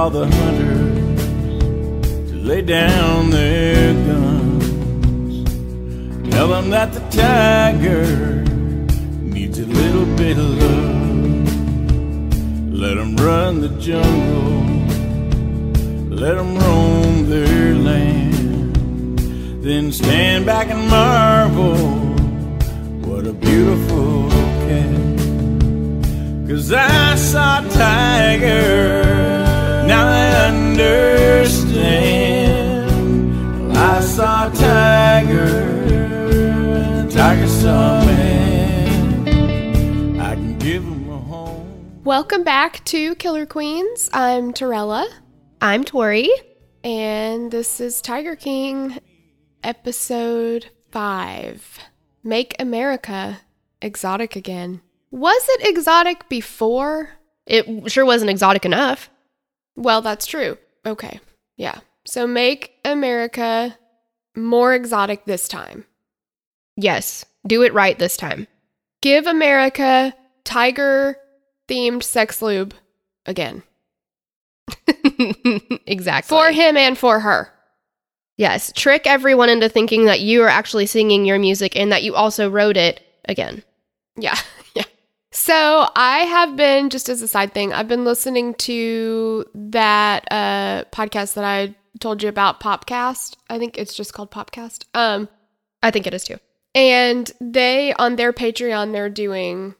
all the hunters to lay down their guns. Tell them that the tiger needs a little bit of love. Let them run the jungle, let them roam their land. Then stand back and marvel, what a beautiful cat. Cause I saw a tiger, now I understand. Well, I saw a tiger, and the tiger saw a man. I can give him a home. Welcome back to Killer Queens. I'm Torella, I'm Tori. and this is Tiger King, episode five Make America Exotic Again. Was it exotic before? It sure wasn't exotic enough. Well, that's true. Okay. Yeah. So make America more exotic this time. Yes, do it right this time. Give America tiger themed sex lube again. exactly. For him and for her. yes, trick everyone into thinking that you are actually singing your music and that you also wrote it again. Yeah. So I have been, just as a side thing, I've been listening to that uh, podcast that I told you about, Popcast. I think it's just called Popcast. Um, I think it is too. And they, on their Patreon, they're doing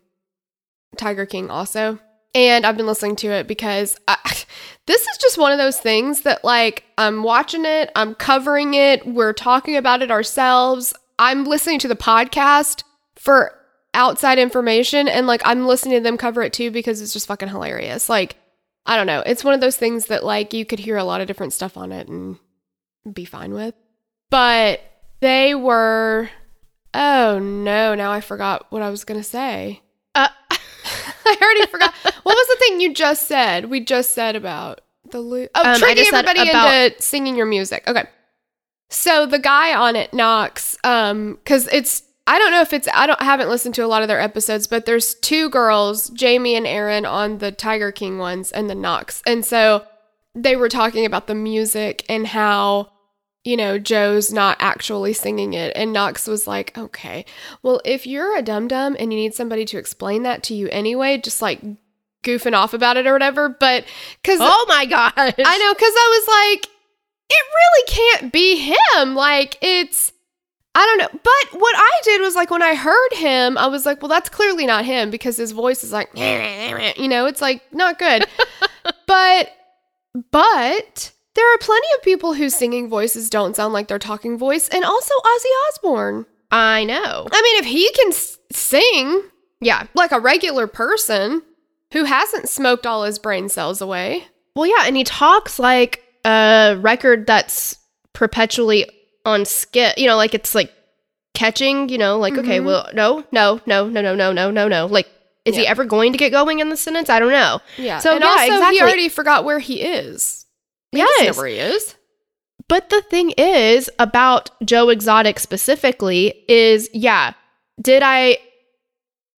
Tiger King also. And I've been listening to it because I, this is just one of those things that, like, I'm watching it, I'm covering it, we're talking about it ourselves. I'm listening to the podcast for outside information, and, like, I'm listening to them cover it too because it's just fucking hilarious. Like, I don't know. It's one of those things that, like, you could hear a lot of different stuff on it and be fine with. But they were Oh no, now I forgot what I was going to say. Uh, I already forgot. What was the thing you just said? We just said about the lo- Oh, Um, tricking everybody about- into singing your music. Okay. So the guy on it knocks um cuz it's I don't know if it's I don't haven't listened to a lot of their episodes, but there's two girls, Jamie and Aaron on the Tiger King ones and the Knox. And so they were talking about the music and how you know, Joe's not actually singing it. And Knox was like, okay, well, if you're a dum dum and you need somebody to explain that to you anyway, just like goofing off about it or whatever. But because oh my gosh. I know, because I was like, it really can't be him. Like, it's, I don't know. But what I did was like, when I heard him, I was like, well, that's clearly not him because his voice is like, you know, it's like not good. but, but there are plenty of people whose singing voices don't sound like their talking voice, and also Ozzy Osbourne. I know. I mean, if he can s- sing Yeah. like a regular person who hasn't smoked all his brain cells away, Well, yeah, and he talks like a record that's perpetually on skip. You know, like it's like catching. You know, like okay, Mhm. well, no, no, no, no, no, no, no, no, no. Like, is he ever going to get going in the sentence? I don't know. yeah. So, and yeah, also, he already forgot where he is. He Yes. where he is. But the thing is about Joe Exotic specifically is, yeah, did I,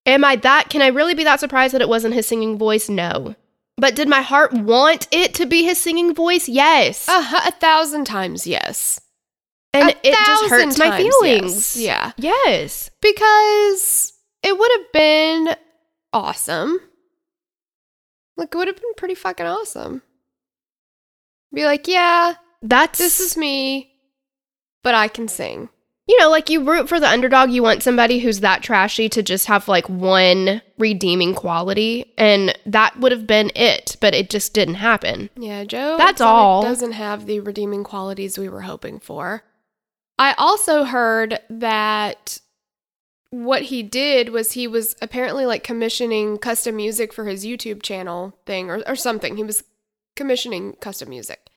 am I that, can I really be that surprised that it wasn't his singing voice? No. But did my heart want it to be his singing voice? Yes. Hu- a thousand times, yes. And it just hurts my feelings. yes. Yeah. Yes. Because it would have been awesome. Like, it would have been pretty fucking awesome. Be like, yeah, That's, this is me, but I can sing. you know, like you root for the underdog. You want somebody who's that trashy to just have like one redeeming quality. And that would have been it, but it just didn't happen. Yeah, Joe. That's all. Doesn't have the redeeming qualities we were hoping for. I also heard that what he did was he was apparently like commissioning custom music for his YouTube channel thing or, or something. He was commissioning custom music.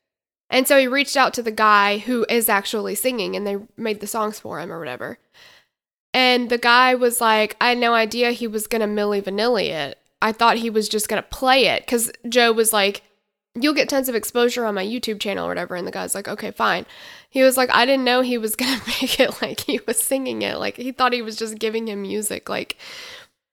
And so he reached out to the guy who is actually singing and they made the songs for him or whatever. And the guy was like, I had no idea he was going to Milli Vanilli it. I thought he was just going to play it because Joe was like, You'll get tons of exposure on my YouTube channel or whatever. And the guy's like, Okay, fine. He was like, I didn't know he was going to make it like he was singing it. Like he thought he was just giving him music. Like,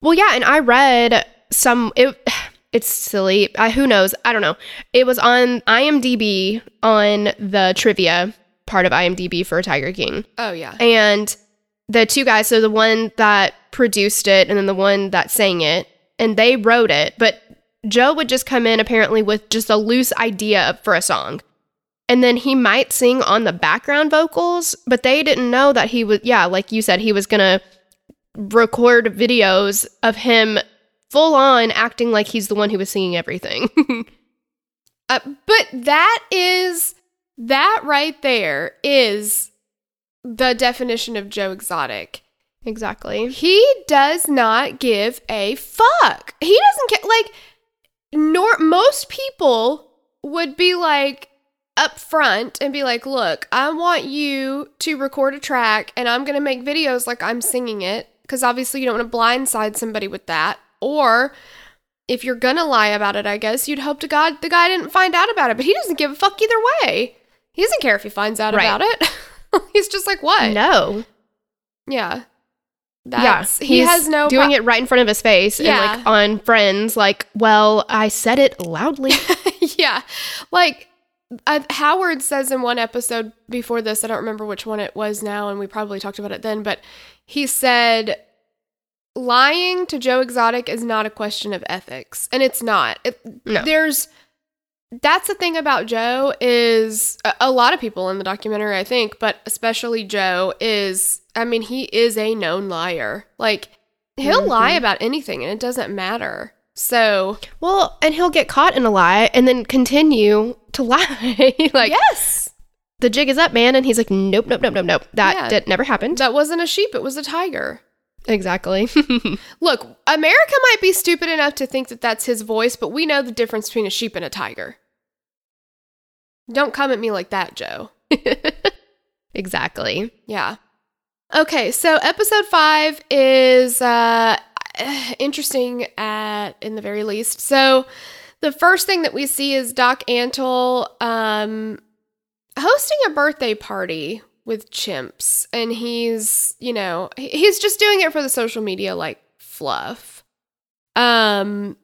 Well, yeah, and I read some it it's silly. I, who knows? I don't know. It was on IMDb on the trivia part of IMDb for Tiger King. Oh yeah. And the two guys, so the one that produced it and then the one that sang it, and they wrote it, but Joe would just come in apparently with just a loose idea for a song. And then he might sing on the background vocals, but they didn't know that he was, yeah, like you said, he was going to record videos of him full on acting like he's the one who was singing everything. Uh, but that is that right there is the definition of Joe Exotic. exactly. He does not give a fuck. He doesn't care. Like, nor most people would be like up front and be like, "Look, I want you to record a track, and I'm gonna make videos like I'm singing it." Because obviously, you don't want to blindside somebody with that. Or if you're gonna lie about it, I guess you'd hope to God the guy didn't find out about it. But he doesn't give a fuck either way. He doesn't care if he finds out Right. about it. He's just like, "What?" No. Yeah. Yeah. That's, he has no doing pro- it right in front of his face and Yeah. like on friends, like, well, I said it loudly. yeah. Like uh, Howard says in one episode before this, I don't remember which one it was now, and we probably talked about it then, but he said lying to Joe Exotic is not a question of ethics, and it's not. It, No. There's that's the thing about Joe is a, lot of people in the documentary, I think, but especially Joe is. I mean, he is a known liar. Like he'll mm-hmm. lie about anything, and it doesn't matter. So well, and he'll get caught in a lie and then continue to lie. like, yes, the jig is up, man. And he's like, nope, nope, nope, nope, nope. That Yeah. did, never happened. That wasn't a sheep, it was a tiger. exactly. Look, America might be stupid enough to think that that's his voice, but we know the difference between a sheep and a tiger. Don't come at me like that, Joe. exactly. Yeah. Okay, so episode 5 is uh interesting at in the very least. So the first thing that we see is Doc Antle um hosting a birthday party with chimps and he's, you know, he's just doing it for the social media like fluff. Um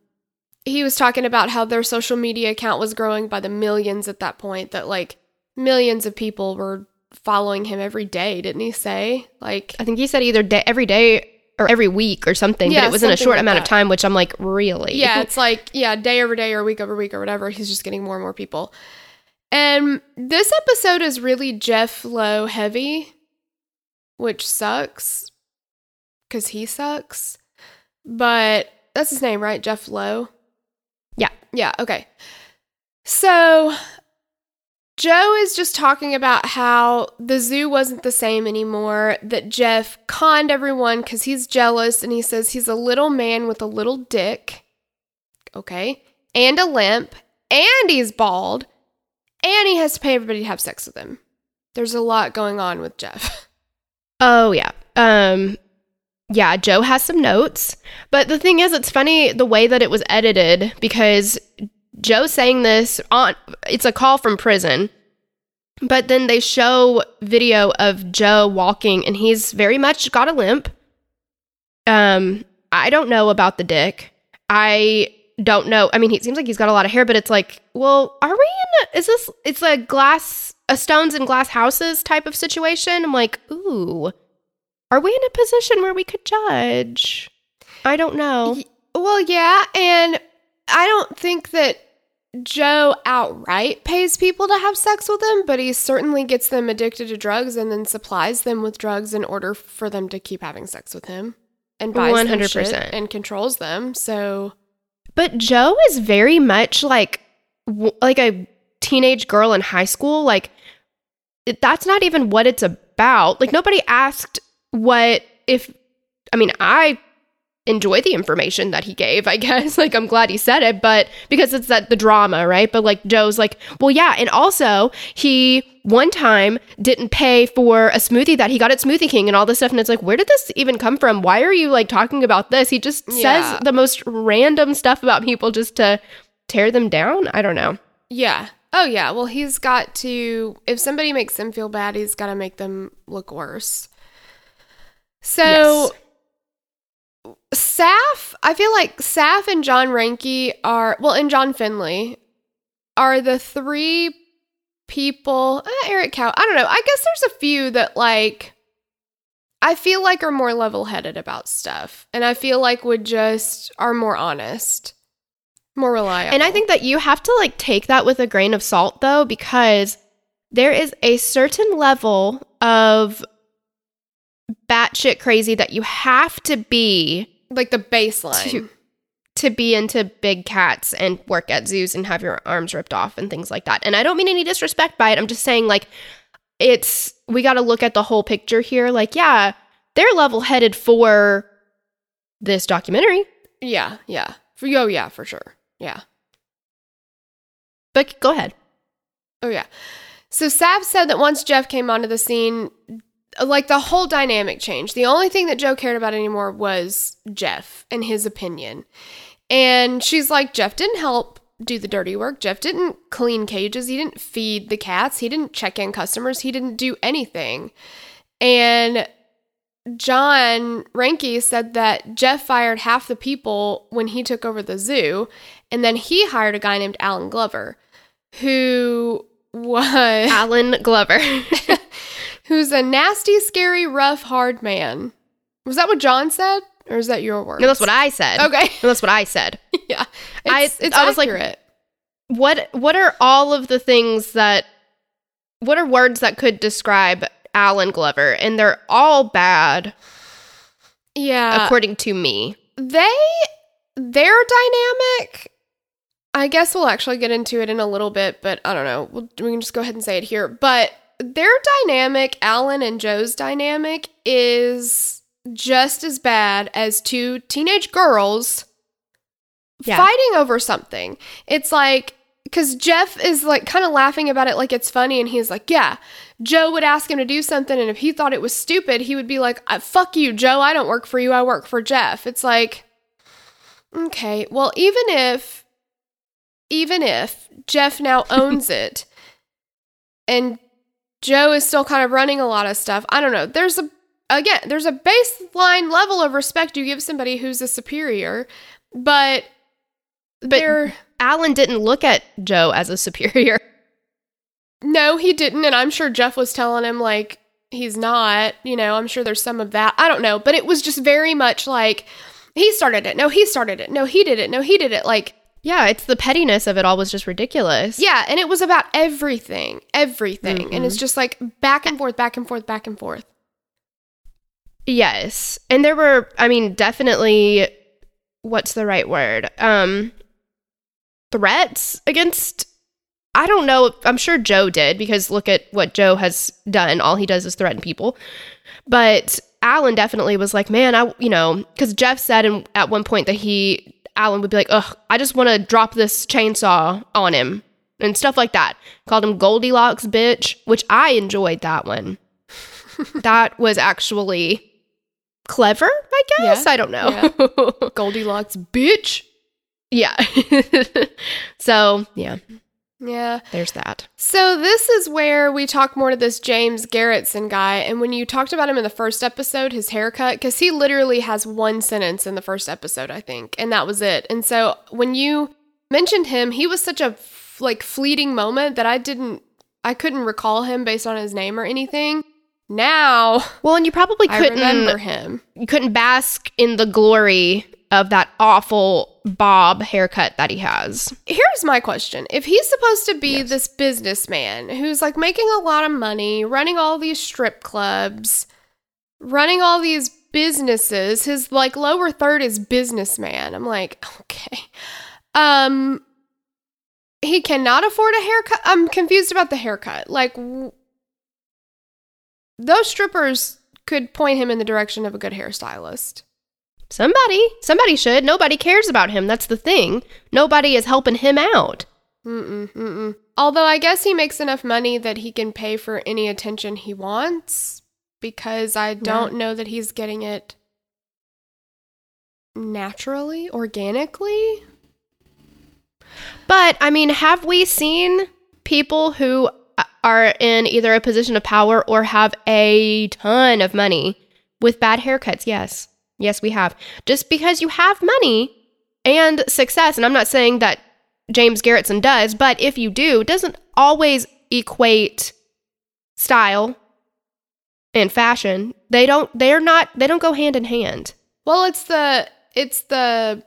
he was talking about how their social media account was growing by the millions at that point that like millions of people were following him every day, didn't he say? Like I think he said either day, every day or every week or something, Yeah, but it was in a short like amount that. of time, which I'm like, really? Yeah, it's like, yeah, day over day or week over week or whatever. He's just getting more and more people. And this episode is really Jeff Lowe heavy, which sucks because he sucks. But that's his name, right? Jeff Lowe? Yeah. Okay. So Joe is just talking about how the zoo wasn't the same anymore, that Jeff conned everyone because he's jealous and he says he's a little man with a little dick. Okay. And a limp. And he's bald. And he has to pay everybody to have sex with him. There's a lot going on with Jeff. Oh yeah. Um yeah, Joe has some notes. But the thing is it's funny the way that it was edited because Joe saying this on it's a call from prison. But then they show video of Joe walking and he's very much got a limp. Um I don't know about the dick. I don't know. I mean, he seems like he's got a lot of hair, but it's like, well, are we in a, is this it's a glass a stones and glass houses type of situation? I'm like, ooh. Are we in a position where we could judge? I don't know. Y- Well, yeah, and I don't think that Joe outright pays people to have sex with him, but he certainly gets them addicted to drugs and then supplies them with drugs in order for them to keep having sex with him and buys 100%. shit and controls them. So But Joe is very much like w- like a teenage girl in high school. Like that's not even what it's about. Like nobody asked what if I mean, I enjoy the information that he gave, I guess. Like I'm glad he said it, but because it's that the drama, right? But like Joe's like, "Well, yeah, and also he one time didn't pay for a smoothie that he got at Smoothie King and all this stuff and it's like, "Where did this even come from? Why are you like talking about this?" He just Yeah. says the most random stuff about people just to tear them down. I don't know. Yeah. Oh, yeah. Well, he's got to, if somebody makes him feel bad, he's got to make them look worse. So, Saff, I feel like Saff and John Reinke are well, and John Finlay are the three people. Uh, Eric Cow. I don't know. I guess there's a few that like I feel like are more level headed about stuff, and I feel like would just are more honest, more reliable. And I think that you have to like take that with a grain of salt though, because there is a certain level of batshit crazy that you have to be like the baseline. to to be into big cats and work at zoos and have your arms ripped off and things like that. And I don't mean any disrespect by it. I'm just saying like it's we got to look at the whole picture here. Like yeah, they're level-headed for this documentary. yeah, yeah. For, oh, yeah, for sure. Yeah. But go ahead. Oh yeah. So Saff said that once Jeff came onto the scene, like the whole dynamic changed. The only thing that Joe cared about anymore was Jeff and his opinion. And she's like, Jeff didn't help do the dirty work. Jeff didn't clean cages. He didn't feed the cats. He didn't check in customers. He didn't do anything. And John Reinke said that Jeff fired half the people when he took over the zoo. And then he hired a guy named Allen Glover, who was Allen Glover. who's a nasty, scary, rough, hard man. Was that what John said? Or is that your word? no, that's what I said. Okay. No, that's what I said. yeah. I- It's, it's I was like- accurate. What what are all of the things that what are words that could describe Allen Glover? And they're all bad yeah. according to me. they their dynamic i guess we'll actually get into it in a little bit but i don't know we'll, we can just go ahead and say it here but their dynamic allen and joe's dynamic is just as bad as two teenage girls Yeah. fighting over something it's like because jeff is like kind of laughing about it like it's funny and he's like yeah joe would ask him to do something and if he thought it was stupid he would be like "Uh, fuck you joe i don't work for you i work for jeff it's like Okay. Well, even if even if Jeff now owns it and Joe is still kind of running a lot of stuff, I don't know. There's a again, there's a baseline level of respect you give somebody who's a superior, but But Allen didn't look at Joe as a superior. no, he didn't and I'm sure Jeff was telling him like he's not, you know, I'm sure there's some of that. I don't know, but it was just very much like he started it. No, he started it. No, he did it. No, he did it. Like Yeah, it's the pettiness of it all was just ridiculous. Yeah, and it was about everything, everything. And it's just like back and forth, back and forth, back and forth. Yes. And there were I mean definitely what's the right word? Um threats against I don't know. I'm sure Joe did because look at what Joe has done. All he does is threaten people. But Allen definitely was like, man, I, you know, because Jeff said in, at one point that he, Allen would be like, ugh, I just want to drop this chainsaw on him and stuff like that. Called him Goldilocks bitch, which I enjoyed that one. that was actually clever, I guess. Yeah, I don't know. Goldilocks, bitch. yeah. so, yeah, Yeah. there's that. So this is where we talk more to this James Garretson guy. And when you talked about him in the first episode, his haircut, because he literally has one sentence in the first episode, I think, and that was it. And so when you mentioned him, he was such a f- like fleeting moment that I didn't, I couldn't recall him based on his name or anything. Now Well, and you probably couldn't remember him. you couldn't bask in the glory of that awful bob haircut that he has. Here's my question. If he's supposed to be this businessman who's like making a lot of money, running all these strip clubs, running all these businesses, his like lower third is businessman. I'm like, okay. Um he cannot afford a haircut. I'm confused about the haircut. Like w- those strippers could point him in the direction of a good hairstylist. Somebody, somebody should. Nobody cares about him. That's the thing. Nobody is helping him out. Mm-mm, mm-mm. Although I guess he makes enough money that he can pay for any attention he wants because I don't know that he's getting it naturally, organically. But I mean, have we seen people who uh, are in either a position of power or have a ton of money with bad haircuts? Yes. Yes, we have. Just because you have money and success, and I'm not saying that James Garretson does, but if you do, doesn't always equate style and fashion. They don't they're not they don't go hand in hand. Well, it's the it's the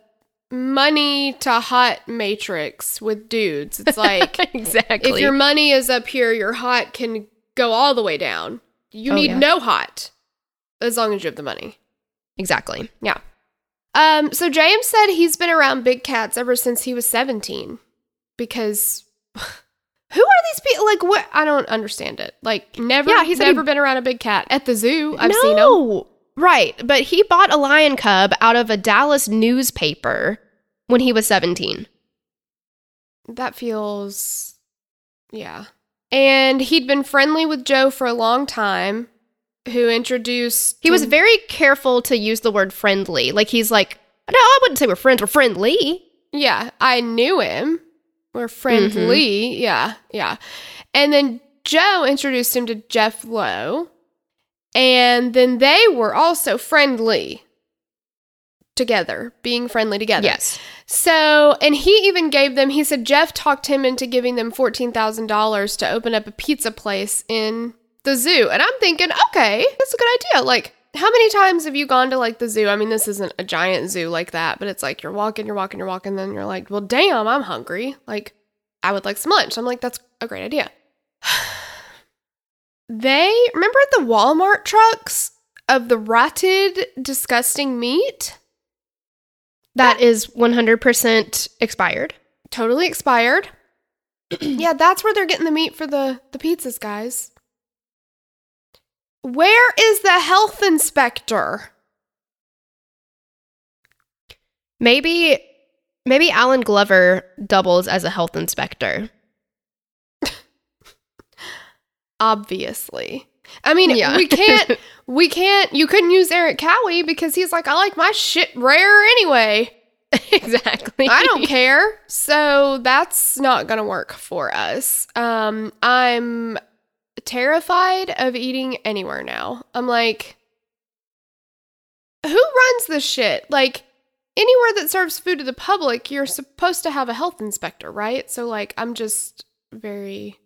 money to hot matrix with dudes. It's like exactly. if your money is up here, your hot can go all the way down. You Oh, need yeah. no hot as long as you have the money. Exactly. Yeah. Um, so James said he's been around big cats ever since he was 17 because who are these people? Like, what? I don't understand it. Like, never, Yeah, he's said he- never been around a big cat at the zoo. I've no, seen him. Right, but he bought a lion cub out of a Dallas newspaper when he was 17. That feels, yeah. And he'd been friendly with Joe for a long time, who introduced. He was very careful to use the word friendly. Like he's like, no, I wouldn't say we're friends. We're friendly. Yeah, I knew him. We're friendly. Mm-hmm. Yeah, yeah. And then Joe introduced him to Jeff Lowe. And then they were also friendly together, being friendly together. Yes. So, and he even gave them, he said Jeff talked him into giving them $14,000 to open up a pizza place in the zoo. And I'm thinking, okay, that's a good idea. Like, how many times have you gone to like the zoo? I mean, this isn't a giant zoo like that, but it's like you're walking, you're walking, you're walking, then you're like, well, damn, I'm hungry. Like, I would like some lunch. I'm like, that's a great idea. they remember the Walmart trucks of the rotted, disgusting meat? That is 100% expired. totally expired. yeah, that's where they're getting the meat for the the pizzas, guys. Where is the health inspector? Maybe maybe Allen Glover doubles as a health inspector. Obviously. I mean, Yeah. we can't we can't you couldn't use Erik Cowie because he's like, I like my shit rare anyway. exactly. I don't care. So that's not gonna work for us. Um, I'm terrified of eating anywhere now. I'm like, who runs this shit? Like, anywhere that serves food to the public, you're supposed to have a health inspector, right? So, like, I'm just very.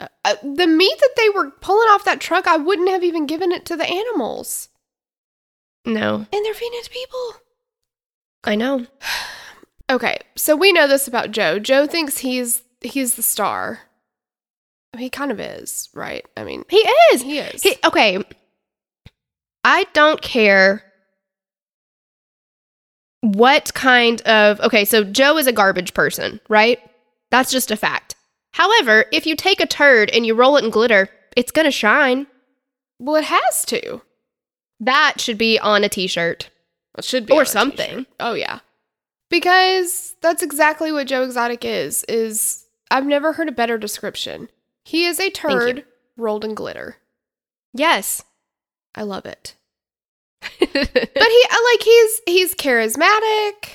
Uh, uh, the meat that they were pulling off that truck, I wouldn't have even given it to the animals. No, And they're feeding it to people. I know. Okay, so we know this about Joe. Joe thinks he's he's the star. He kind of is, right? I mean, He is. he is. He, okay. I don't care what kind of. Okay, so Joe is a garbage person, right? That's just a fact. However, if you take a turd and you roll it in glitter, it's going to shine. well, it has to. That should be on a t shirt It should be or something. Oh yeah, because that's exactly what Joe Exotic is. Is I've never heard a better description. He is a turd rolled in glitter. Yes. I love it. But he I like he's he's charismatic.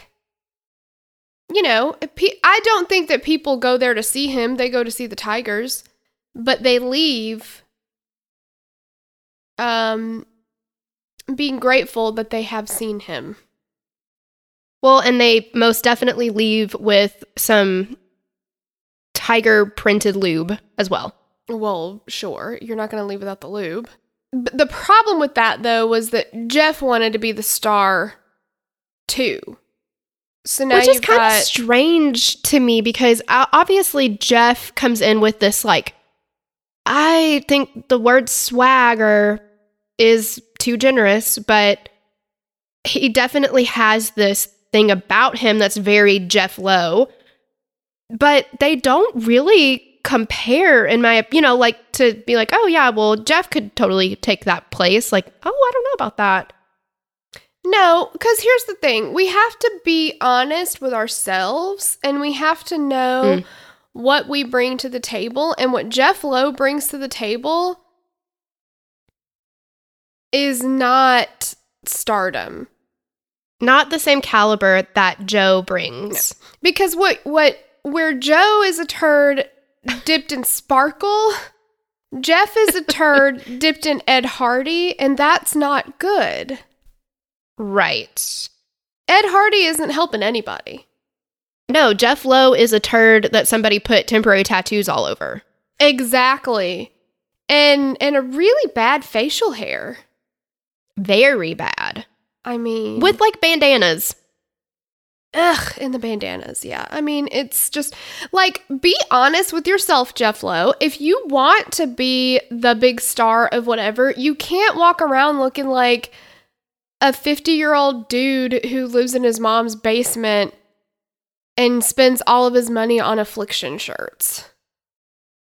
You know, pe- I don't think that people go there to see him. They go to see the Tigers, but they leave um being grateful that they have seen him. well, and they most definitely leave with some tiger printed lube as well. Well, sure, you're not going to leave without the lube. But the problem with that though was that Jeff wanted to be the star too. So now Which is kind got of strange to me because uh, obviously Jeff comes in with this like, I think the word swagger is too generous, but he definitely has this thing about him that's very Jeff Lowe. But they don't really compare in my you know like to be like oh yeah well jeff could totally take that place like oh i don't know about that No, because here's the thing. We have to be honest with ourselves and we have to know Mm. what we bring to the table. And what Jeff Lowe brings to the table is not stardom. not the same caliber that joe brings Because what what where Joe is a turd dipped in sparkle, Jeff is a turd dipped in Ed Hardy, and that's not good. Right. Ed Hardy isn't helping anybody. No, Jeff Lowe is a turd that somebody put temporary tattoos all over. Exactly. And and a really bad facial hair. Very bad. I mean With like bandanas. Ugh in the bandanas. Yeah. I mean, it's just like be honest with yourself, Jeff Lowe. If you want to be the big star of whatever, you can't walk around looking like a 50-year-old dude who lives in his mom's basement and spends all of his money on affliction shirts.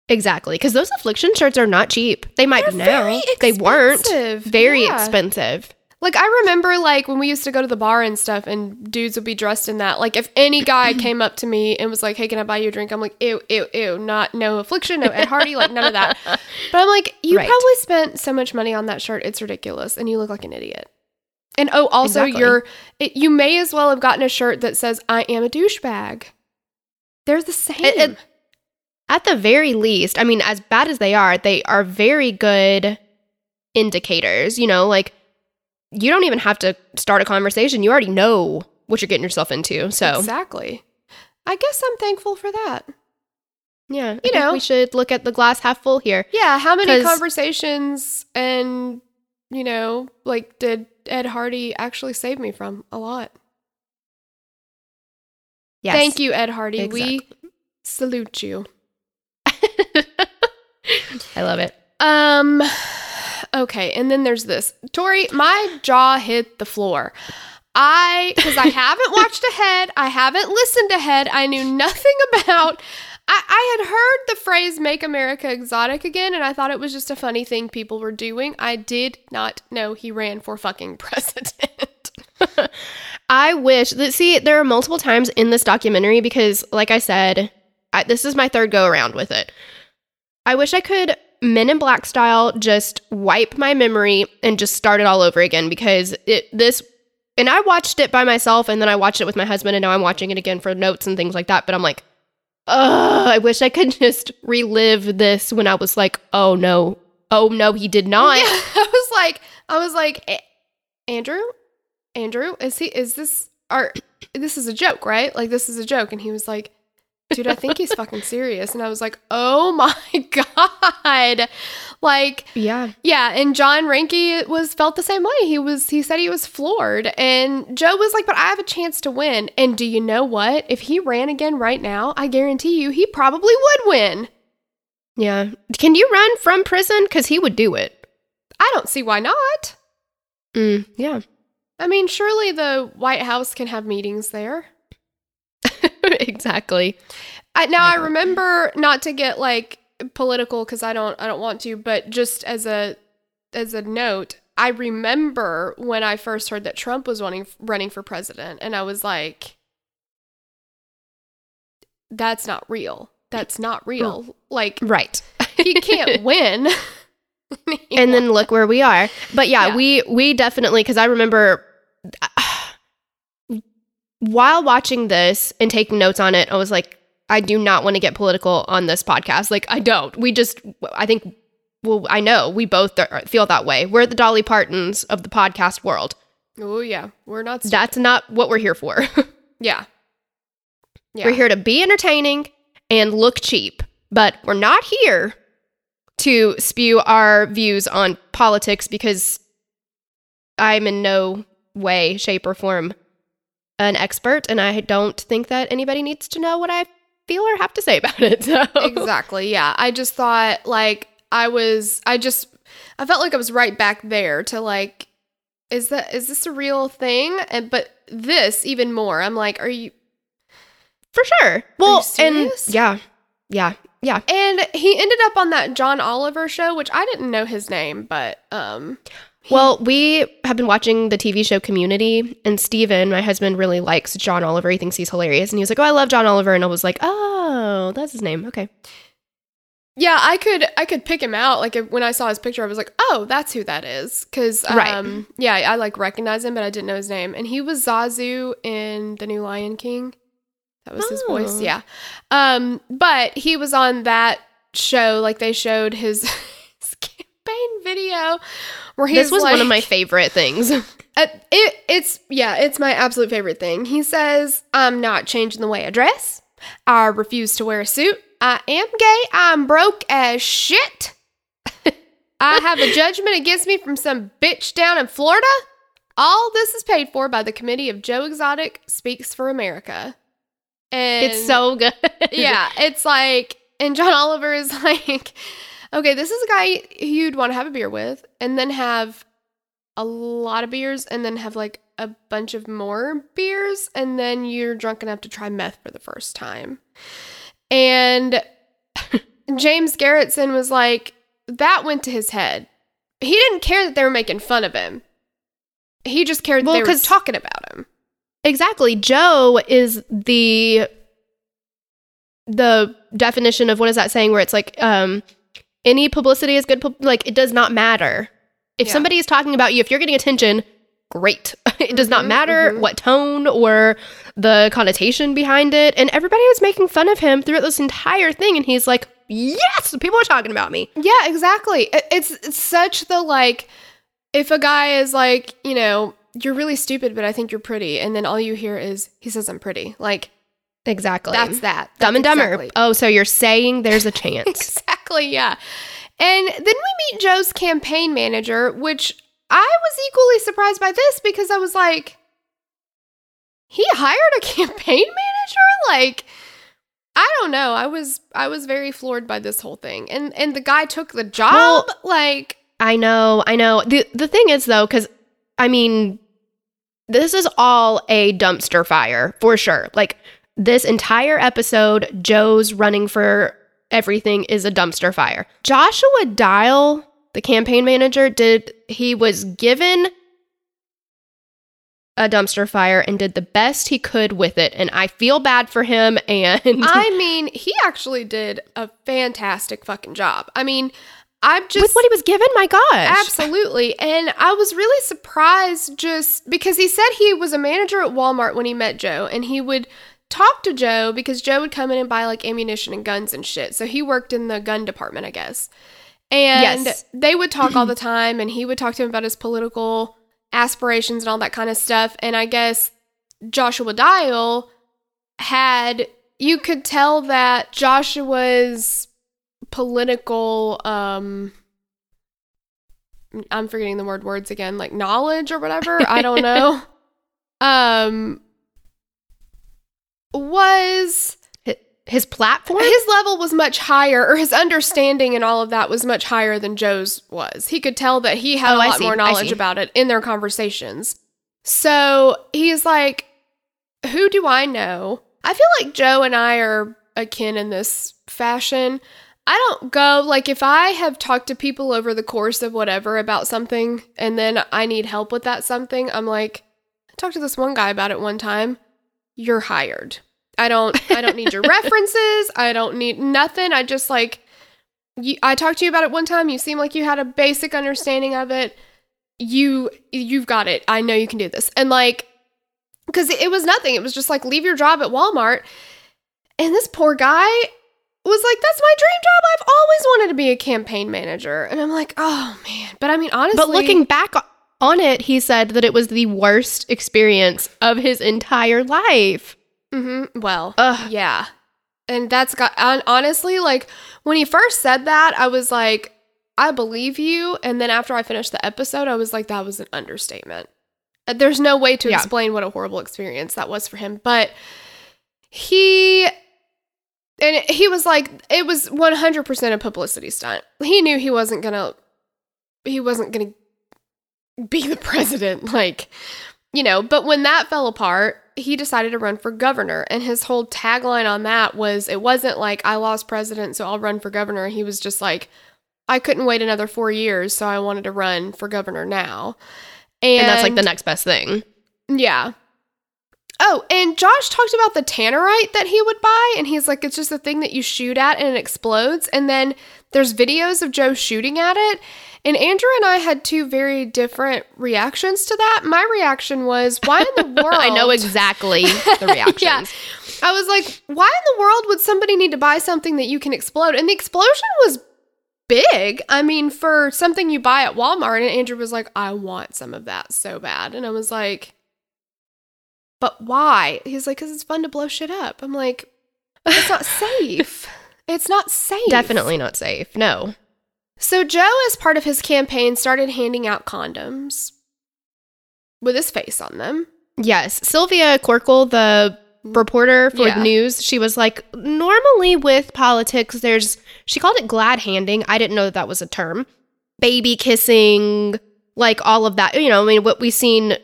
Exactly. Because those affliction shirts are not cheap. They might They're be now. They weren't. Very Yeah. expensive. Like I remember like when we used to go to the bar and stuff and dudes would be dressed in that. Like if any guy came up to me and was like, Hey, can I buy you a drink? I'm like, ew, ew, ew, not no affliction, no Ed Hardy, like none of that. But I'm like, you Right. probably spent so much money on that shirt, it's ridiculous, and you look like an idiot. And oh, also Exactly. you're it, you may as well have gotten a shirt that says I am a douchebag. They're the same. It- it- At the very least, I mean, as bad as they are, they are very good indicators. You know, like you don't even have to start a conversation. You already know what you're getting yourself into. So, exactly. I guess I'm thankful for that. yeah, I You think know. we should look at the glass half full here. Yeah, how many conversations and you know, like did Ed Hardy actually save me from? A lot. Yes. Thank you, Ed Hardy. We salute you. I love it. Um okay, and then there's this. Tori, my jaw hit the floor. I because I haven't watched ahead, I haven't listened ahead, I knew nothing about I, I had heard the phrase make America exotic again, and I thought it was just a funny thing people were doing. I did not know he ran for fucking president. I wish that see there are multiple times in this documentary because, like I said, I, this is my third go around with it. I wish I could Men in Black style just wipe my memory and just start it all over again because it this and I watched it by myself and then I watched it with my husband and now I'm watching it again for notes and things like that. But I'm like, ugh, I wish I could just relive this when I was like, oh no, oh no, he did not. Yeah, I was like, I was like, Andrew, Andrew, is he? Is this? Are this is a joke, right? Like this is a joke? And he was like, dude, I think he's fucking serious. And I was like, oh my god, like Yeah. yeah. And John Reinke was felt the same way. He was he said he was floored, and Joe was like, but I have a chance to win. And do you know what? If he ran again right now, I guarantee you, he probably would win. Yeah. Can you run from prison? Because he would do it. I don't see why not. Mm, yeah. I mean, surely the White House can have meetings there. exactly. I, now I I, don't. remember not to get like political because I don't I don't want to, but just as a as a note, I remember when I first heard that Trump was running running for president, and I was like, "That's not real. That's not real. Like Right. he can't win." and then look where we are. But yeah, Yeah. we we definitely because I remember while watching this and taking notes on it, I was like, I do not want to get political on this podcast. Like I don't. We just I think well I know we both are, feel that way. We're the Dolly Partons of the podcast world. oh yeah, we're not. Stupid. That's not what we're here for. yeah. Yeah. We're here to be entertaining and look cheap, but we're not here to spew our views on politics because I'm in no way, shape, or form an expert, and I don't think that anybody needs to know what I feel or have to say about it. So. exactly yeah i just thought like i was i just i felt like i was right back there to like is that is this a real thing and but this even more i'm like are you For sure. Well, and yeah, yeah, yeah. and he ended up on that john oliver show which i didn't know his name but um Well, we have been watching the TV show Community, and Steven, my husband, really likes John Oliver. He thinks he's hilarious. And he was like, Oh, I love John Oliver. And I was like, Oh, that's his name. Okay. yeah i could i could pick him out like if, when i saw his picture i was like oh that's who that is because um Right. yeah i like recognize him but i didn't know his name and he was zazu in the new lion king that was his voice Oh. yeah um but he was on that show like they showed his, video where he's this was one of my favorite things. Uh, it, it's yeah, it's my absolute favorite thing. He says, "I'm not changing the way I dress. I refuse to wear a suit. I am gay. I'm broke as shit. I have a judgment against me from some bitch down in Florida. All this is paid for by the committee of Joe Exotic Speaks for America." And It's so good. yeah, it's like, and John Oliver is like, okay, this is a guy who you'd want to have a beer with, and then have a lot of beers, and then have like a bunch of more beers, and then you're drunk enough to try meth for the first time. And James Garretson was like, that went to his head. He didn't care that they were making fun of him. He just cared that Well, they were talking about him. Exactly. Joe is the the definition of what is that saying where it's like um any publicity is good pub- like it does not matter. If Yeah. somebody is talking about you, if you're getting attention, great. it does not Mhm, matter mhm. what tone or the connotation behind it. And everybody was making fun of him throughout this entire thing and he's like, "Yes, people are talking about me." Yeah, exactly. It's, it's such the like, if a guy is like, you know, you're really stupid, but I think you're pretty, and then all you hear is he says I'm pretty. Like Exactly. that's that. Dumb and Dumber. exactly- Oh, so you're saying there's a chance. Exactly. Yeah. And then we meet Joe's campaign manager, which I was equally surprised by this because I was like, he hired a campaign manager? Like, I don't know. I was I was very floored by this whole thing. And and the guy took the job. Well, like I know, I know. The the thing is though, because I mean, this is all a dumpster fire for sure. Like this entire episode, Joe's running for everything is a dumpster fire. Joshua Dial, the campaign manager, did he was given a dumpster fire and did the best he could with it. And I feel bad for him and I mean, he actually did a fantastic fucking job. I mean, I'm just with what he was given, my gosh. Absolutely. And I was really surprised just because he said he was a manager at Walmart when he met Joe and he would talk to Joe because Joe would come in and buy like ammunition and guns and shit. So he worked in the gun department, I guess. And Yes. they would talk all the time and he would talk to him about his political aspirations and all that kind of stuff. And I guess Joshua Dial had you could tell that Joshua's political um I'm forgetting the word words again, like knowledge or whatever. I don't know. Um was His platform? his level was much higher or his understanding and all of that was much higher than Joe's was. He could tell that he had Oh, a lot more knowledge about it in their conversations. So he's like, Who do I know? I feel like Joe and I are akin in this fashion. I don't go, like, if I have talked to people over the course of whatever about something and then I need help with that something, I'm like, I talked to this one guy about it one time. You're hired. I don't I don't need your references. I don't need nothing. I just like you, I talked to you about it one time. You seem like you had a basic understanding of it. You you've got it. I know you can do this. And like cuz it was nothing. It was just like leave your job at Walmart. And this poor guy was like that's my dream job. I've always wanted to be a campaign manager. And I'm like, "Oh man." But I mean, honestly, But looking back on it, he said that it was the worst experience of his entire life. Mm-hmm. Well, Ugh. yeah. And that's got, hon- honestly, like, when he first said that, I was like, I believe you. And then after I finished the episode, I was like, that was an understatement. Uh, There's no way to Yeah. explain what a horrible experience that was for him. But he, and he was like, it was 100% a publicity stunt. He knew he wasn't going to, he wasn't going to be the president. Like, you know, but when that fell apart, he decided to run for governor. And his whole tagline on that was it wasn't like, I lost president, so I'll run for governor. He was just like, I couldn't wait another four years, so I wanted to run for governor now. And, And, that's like the next best thing. yeah. Oh, and Josh talked about the tannerite that he would buy, and he's like, it's just a thing that you shoot at and it explodes. And then there's videos of Joe shooting at it. And Andrew and I had two very different reactions to that. My reaction was, why in the world? I know exactly the reactions. Yeah. I was like, why in the world would somebody need to buy something that you can explode? And the explosion was big. I mean, for something you buy at Walmart, and Andrew was like, I want some of that so bad. And I was like, but why? He's like, because it's fun to blow shit up. I'm like, it's not safe. It's not safe. Definitely not safe. No. So Joe, as part of his campaign, started handing out condoms with his face on them. Yes. Sylvia Corkle, the reporter for Yeah. the news, she was like, normally with politics, there's, she called it glad handing. I didn't know that that was a term. Baby kissing, like all of that. You know, I mean, what we've seen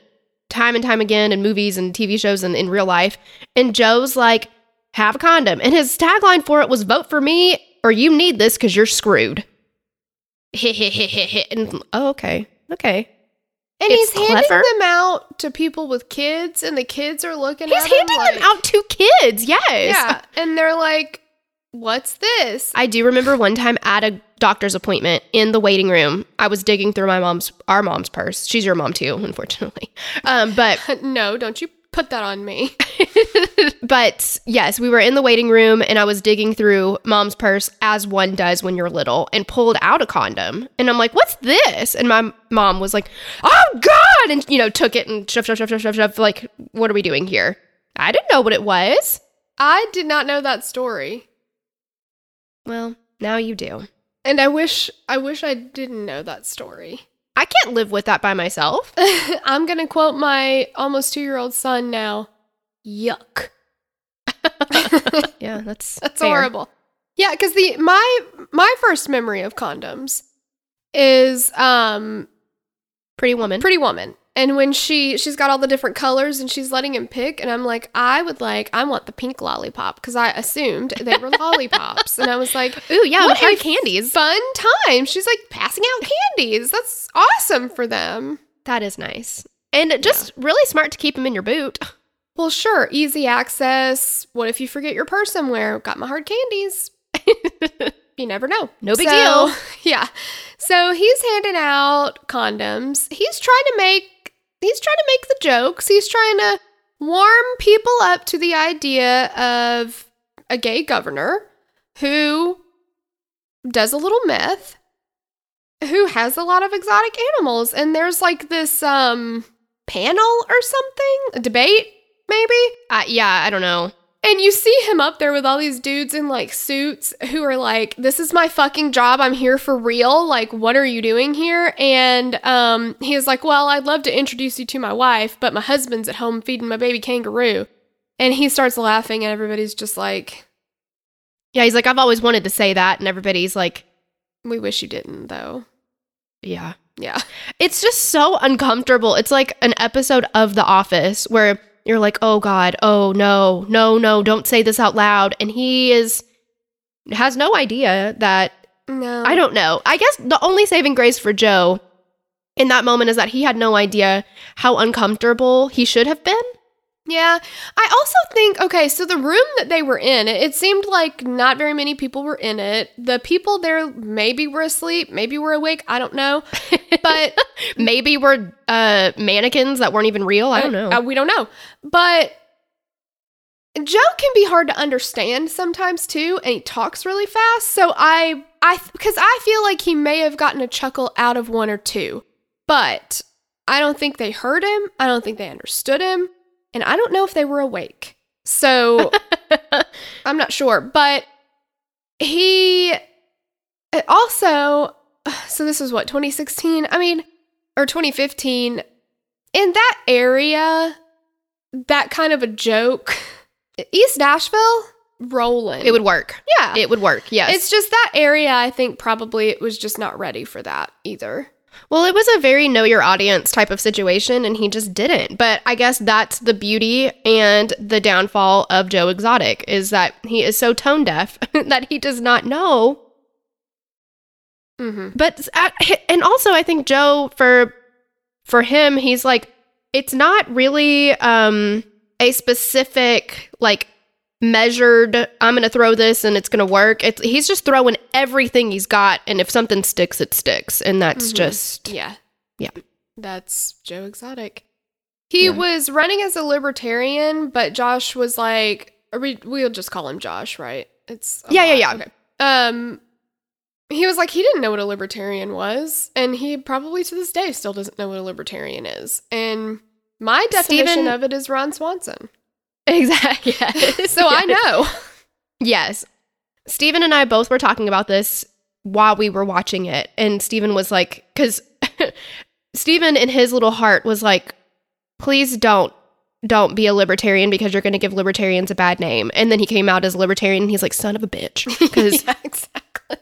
time and time again in movies and TV shows and in real life. And Joe's like, have a condom. And his tagline for it was vote for me or you need this because you're screwed. Hit, hit, hit, hit, hit. And, oh, okay. Okay. And It's he's handing clever. them out to people with kids, and the kids are looking He's at him handing like, them out to kids. Yes. Yeah. And they're like, what's this? I do remember one time at a doctor's appointment in the waiting room, I was digging through my mom's, our mom's purse. She's your mom too, unfortunately. Um, but, no, don't you put that on me. but yes, we were in the waiting room and I was digging through mom's purse as one does when you're little and pulled out a condom. And I'm like, what's this? And my mom was like, oh God. And, you know, took it and shove, shove, shove, shove, shove, shove. Like, what are we doing here? I didn't know what it was. I did not know that story. Well, now you do. And I wish I wish I didn't know that story. I can't live with that by myself. I'm going to quote my almost 2-year-old son now. Yuck. Yeah, that's That's fair. horrible. Yeah, because the my my first memory of condoms is um Pretty woman. Pretty Woman. And when she she's got all the different colors and she's letting him pick, and I'm like, I would like, I want the pink lollipop because I assumed they were lollipops, and I was like, Ooh, yeah, What a candies. fun time. She's like passing out candies. That's awesome for them. That is nice. And just really smart to keep them in your boot. Well, sure, easy access. What if you forget your purse somewhere? Got my hard candies. you never know. No big So, deal. Yeah. So he's handing out condoms. He's trying to make he's trying to make the jokes. He's trying to warm people up to the idea of a gay governor who does a little meth, who has a lot of exotic animals, and there's like this um panel or something, a debate maybe. Uh, yeah, I don't know. And you see him up there with all these dudes in like suits who are like, "This is my fucking job. I'm here for real. Like, what are you doing here?" And um, he is like, "Well, I'd love to introduce you to my wife, but my husband's at home feeding my baby kangaroo." And he starts laughing, and everybody's just like, Yeah, he's like, I've always wanted to say that. And everybody's like, "We wish you didn't, though." yeah. Yeah, It's just so uncomfortable. It's like an episode of The Office where you're like, oh God, oh no, no, no, don't say this out loud. And he is, has no idea that, no, I don't know. I guess the only saving grace for Joe in that moment is that he had no idea how uncomfortable he should have been. Yeah. I also think, okay, so the room that they were in, it, it seemed like not very many people were in it. The people there maybe were asleep, maybe were awake. I don't know. But Maybe we're uh, mannequins that weren't even real. I don't know. Uh, we don't know. But Joe can be hard to understand sometimes too, and he talks really fast. So I, I, because I feel like he may have gotten a chuckle out of one or two, but I don't think they heard him. I don't think they understood him, and I don't know if they were awake. So I'm not sure, but he also. So this was what 2016. I mean, or 2015. In that area, that kind of a joke. East Nashville, rolling. it would work. yeah. It would work. Yes. It's just that area. I think probably it was just not ready for that either. Well, it was a very know your audience type of situation, and he just didn't. But I guess that's the beauty and the downfall of Joe Exotic is that he is so tone deaf that he does not know. Mm-hmm. But uh, and also, I think Joe for for him, he's like it's not really um a specific like measured i'm gonna throw this and it's gonna work it's he's just throwing everything he's got and if something sticks it sticks and that's Mhm. just Yeah. Yeah. That's Joe Exotic. He Yeah. was running as a libertarian, but Josh was like, we, we'll just call him Josh, right? It's Yeah, yeah, lot. yeah. Okay. Um, he was like he didn't know what a libertarian was and he probably to this day still doesn't know what a libertarian is and my definition Stephen- of it is ron swanson Exactly. Yes. so i know Yes. Steven and I both were talking about this while we were watching it. And Steven was like, because Steven in his little heart was like, please don't. Don't be a libertarian because you're going to give libertarians a bad name. And then he came out as a libertarian and he's like, son of a bitch. Because yeah, exactly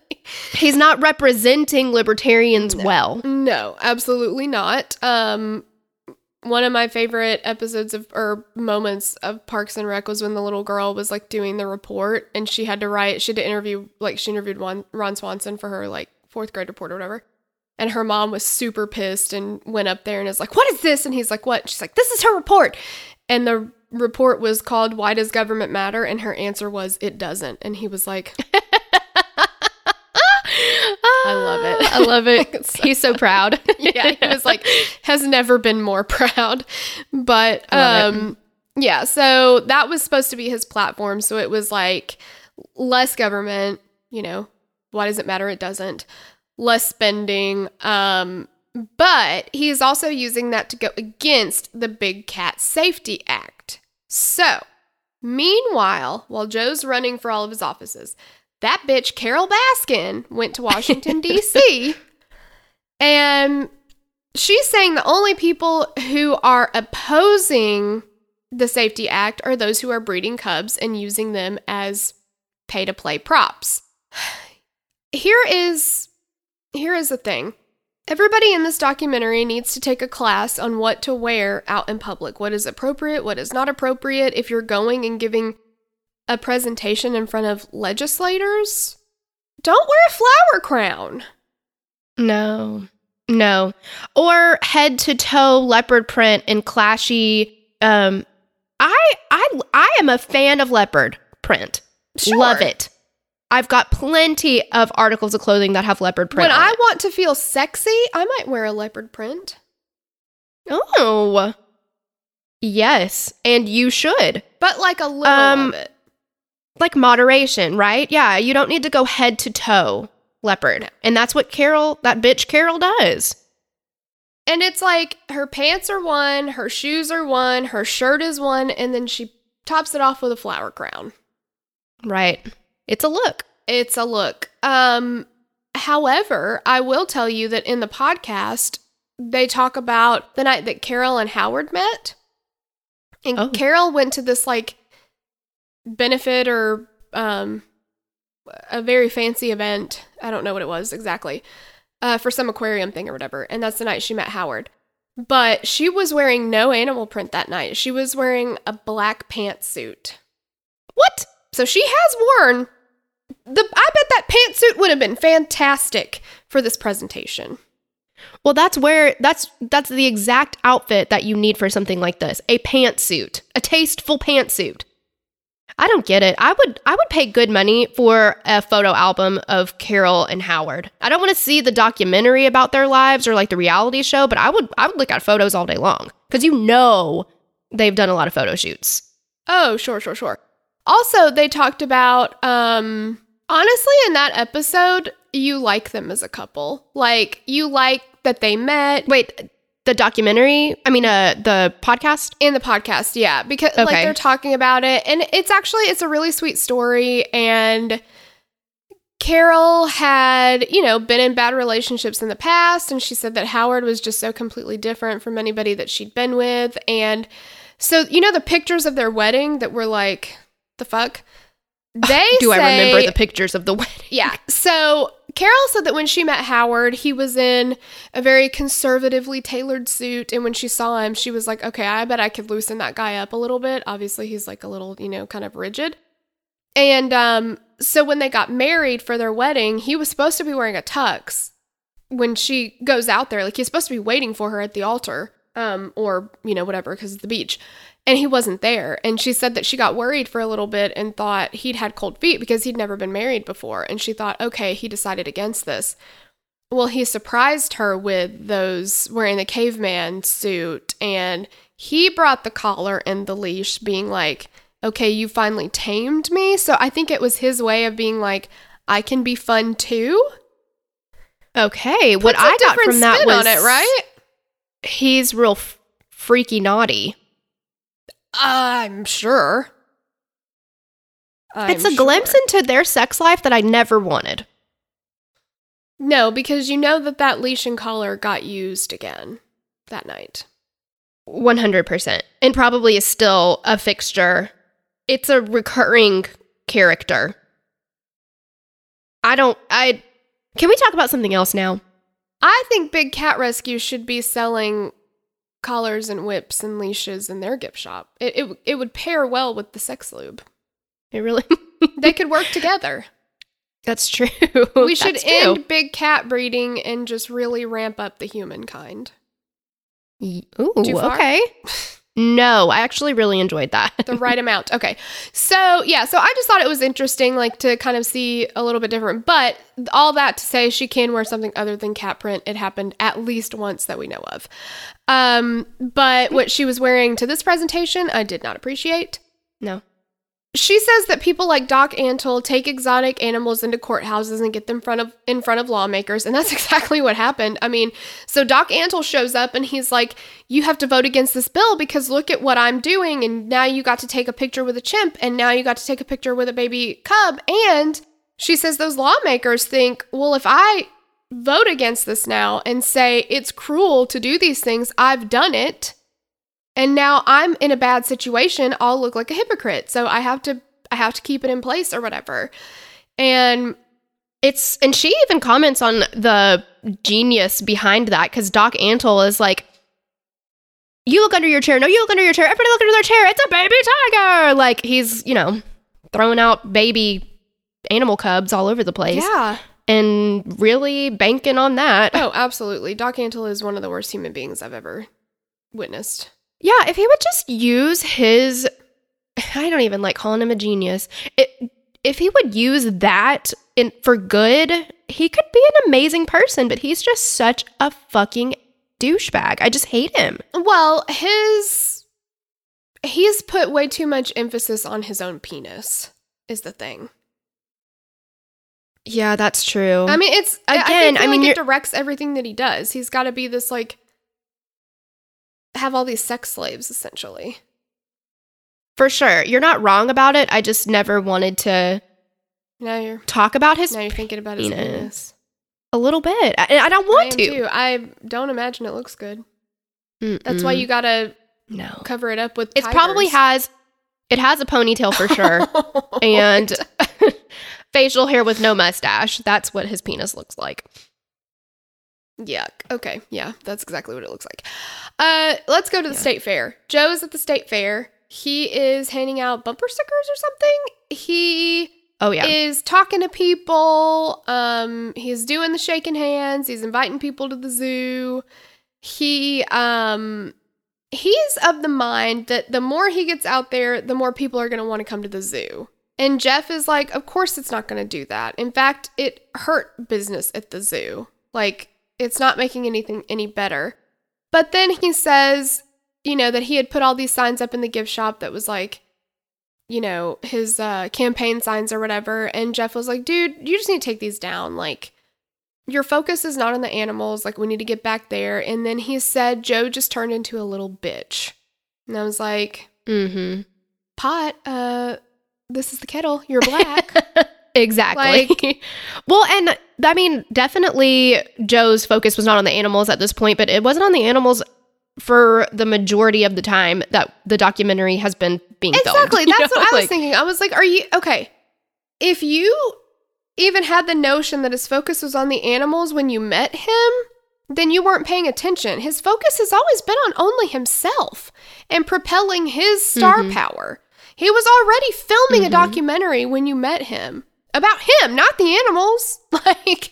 he's not representing libertarians well. no absolutely not um one of my favorite episodes of or moments of Parks and Rec was when the little girl was like doing the report and she had to write she had to interview like she interviewed Ron, Ron Swanson for her like fourth grade report or whatever. And her mom was super pissed and went up there and is like, "What is this?" And he's like, "What?" She's like, "This is her report." And the report was called "Why Does Government Matter?" And her answer was, "It doesn't." And he was like, I love it. I love it. So he's so proud. yeah, he was like, has never been more proud. But I love it. um, yeah, so that was supposed to be his platform. So it was like less government, you know, why does it matter? It doesn't. Less spending. Um, but he's also using that to go against the Big Cat Safety Act. So, meanwhile, while Joe's running for all of his offices, that bitch Carole Baskin went to Washington, D.C. And she's saying the only people who are opposing the Safety Act are those who are breeding cubs and using them as pay to play props. Here is here is the thing. Everybody in this documentary needs to take a class on what to wear out in public. What is appropriate, what is not appropriate. If you're going and giving a presentation in front of legislators, don't wear a flower crown. No, no. Or head to toe leopard print and clashy. Um, I I I am a fan of leopard print. Sure. Love it. I've got plenty of articles of clothing that have leopard print. When I it. want to feel sexy, I might wear a leopard print. oh, yes, and you should But like a little Um, of it. Like moderation, right? Yeah, you don't need to go head to toe leopard, and that's what Carole, that bitch Carole, does. And it's like her pants are one, her shoes are one, her shirt is one, and then she tops it off with a flower crown. Right. It's a look. It's a look. Um however, I will tell you that in the podcast they talk about the night that Carole and Howard met. And Oh. Carole went to this like benefit or um a very fancy event. I don't know what it was exactly. Uh, for some aquarium thing or whatever. And that's the night she met Howard. But she was wearing no animal print that night. She was wearing a black pantsuit. What? So she has worn the I bet that pantsuit would have been fantastic for this presentation. Well, that's where that's that's the exact outfit that you need for something like this. A pantsuit. A tasteful pantsuit. I don't get it. I would I would pay good money for a photo album of Carole and Howard. I don't want to see the documentary about their lives or like the reality show, but I would I would look at photos all day long cuz you know they've done a lot of photo shoots. Oh, sure, sure, sure. Also, they talked about um honestly in that episode, you like them as a couple. Like you like that they met Wait, the documentary? I mean uh the podcast? in the podcast, yeah, because like they're talking about it and it's actually it's a really sweet story and Carole had, you know, been in bad relationships in the past and she said that Howard was just so completely different from anybody that she'd been with and so you know the pictures of their wedding that were like the fuck they Do I remember the pictures of the wedding? yeah. So Carole said that when she met Howard, he was in a very conservatively tailored suit. And when she saw him, she was like, okay, I bet I could loosen that guy up a little bit. Obviously, he's like a little, you know, kind of rigid. And um, so when they got married for their wedding, he was supposed to be wearing a tux when she goes out there. Like he's supposed to be waiting for her at the altar um, or, you know, whatever, because it's the beach and he wasn't there. And she said that she got worried for a little bit and thought he'd had cold feet because he'd never been married before. And she thought, okay, he decided against this. Well, he surprised her with those wearing the caveman suit and he brought the collar and the leash, being like, okay, you finally tamed me. So I think it was his way of being like, I can be fun too. Okay, what I got from that was on it, right? He's real f- freaky naughty. I'm sure. it's a I'm glimpse into their sex life that I never wanted. No, because you know that that leash and collar got used again that night. 100%. And probably is still a fixture. It's a recurring character. I don't I Can we talk about something else now? I think Big Cat Rescue should be selling collars and whips and leashes in their gift shop. It it, it would pair well with the sex lube. It really They could work together. That's true. we should That's true. end big cat breeding and just really ramp up the humankind. Ooh, okay. No, I actually really enjoyed that. the right amount. Okay. So, yeah, so I just thought it was interesting like to kind of see a little bit different. But all that to say she can wear something other than cat print. It happened at least once that we know of. Um, but what she was wearing to this presentation, I did not appreciate. no. She says that people like Doc Antle take exotic animals into courthouses and get them front of in front of lawmakers, and that's exactly what happened. I mean, so Doc Antle shows up and he's like, "You have to vote against this bill because look at what I'm doing, and now you got to take a picture with a chimp, and now you got to take a picture with a baby cub." And she says those lawmakers think, "Well, if I vote against this now and say it's cruel to do these things, I've done it." and now I'm in a bad situation, I'll look like a hypocrite. So I have to I have to keep it in place or whatever. And It's and she even comments on the genius behind that because Doc Antle is like, "You look under your chair. No, you look under your chair. Everybody look under their chair. It's a baby tiger." Like he's you know throwing out baby animal cubs all over the place yeah. And really banking on that. Oh, absolutely. Doc Antle is one of the worst human beings I've ever witnessed. Yeah, if he would just use his, I don't even like calling him a genius. It, if he would use that in, for good, he could be an amazing person, but he's just such a fucking douchebag. I just hate him. Well, his he's put way too much emphasis on his own penis is the thing. Yeah, that's true. I mean, it's I- I, Again, I mean, like, it directs everything that he does. He's got to be this like have all these sex slaves essentially. for sure. You're not wrong about it. I just never wanted to Now you're talk about his now you're thinking about his penis. penis. a little bit. I, I don't want to. too. I don't imagine it looks good. That's why you gotta no. cover it up with. It probably has. It has a ponytail for sure. and facial hair with no mustache. That's what his penis looks like. Yuck. Okay. Yeah, that's exactly what it looks like. Uh, let's go to the Yeah. state fair. Joe's at the state fair. He is handing out bumper stickers or something. He Oh yeah. is talking to people. Um, he's doing the shaking hands. He's inviting people to the zoo. He um he's of the mind that the more he gets out there, the more people are going to want to come to the zoo. And Jeff is like, of course it's not going to do that. In fact, it hurt business at the zoo. Like it's not making anything any better. But then he says, you know, that he had put all these signs up in the gift shop that was like you know, his uh, campaign signs or whatever. And Jeff was like, dude, you just need to take these down. Like, your focus is not on the animals. Like, we need to get back there. And then he said, Joe just turned into a little bitch. And I was like, mm-hmm. Pot, uh, this is the kettle. You're black. Exactly. well, and I mean, definitely Joe's focus was not on the animals at this point, but it wasn't on the animals for the majority of the time that the documentary has been being filmed. exactly. You That's know, what I was like- thinking. I was like, are you okay? If you even had the notion that his focus was on the animals when you met him, then you weren't paying attention. His focus has always been on only himself and propelling his star Mhm. power. He was already filming Mhm. a documentary when you met him about him, not the animals. Like,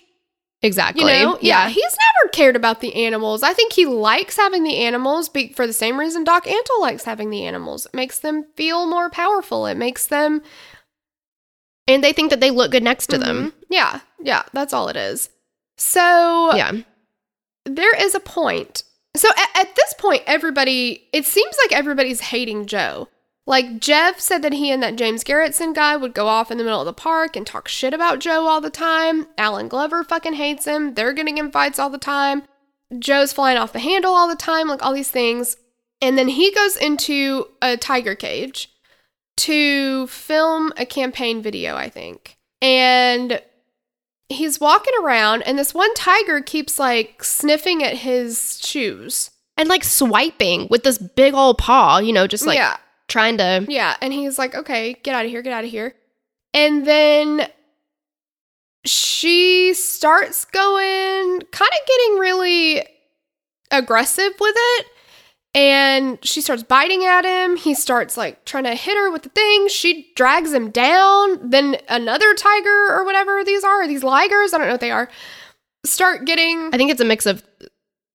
Exactly. you know, yeah. he's never cared about the animals. I think he likes having the animals be- for the same reason Doc Antle likes having the animals. It makes them feel more powerful. It makes them And they think that they look good next to them. Mhm. Yeah, yeah, that's all it is. So Yeah. there is a point. So at, at this point, everybody, it seems like everybody's hating Joe. Like Jeff said that he and that James Garretson guy would go off in the middle of the park and talk shit about Joe all the time. Allen Glover fucking hates him. They're getting in fights all the time. Joe's flying off the handle all the time, like all these things. And then he goes into a tiger cage to film a campaign video, I think. And he's walking around, and this one tiger keeps like sniffing at his shoes. And like swiping with this big old paw, you know, just like yeah, trying to. yeah. And he's like, okay, get out of here, get out of here. And then she starts going, kind of getting really aggressive with it. And she starts biting at him. He starts like trying to hit her with the thing. She drags him down. Then another tiger or whatever these are, these ligers, I don't know what they are, start getting. I think it's a mix of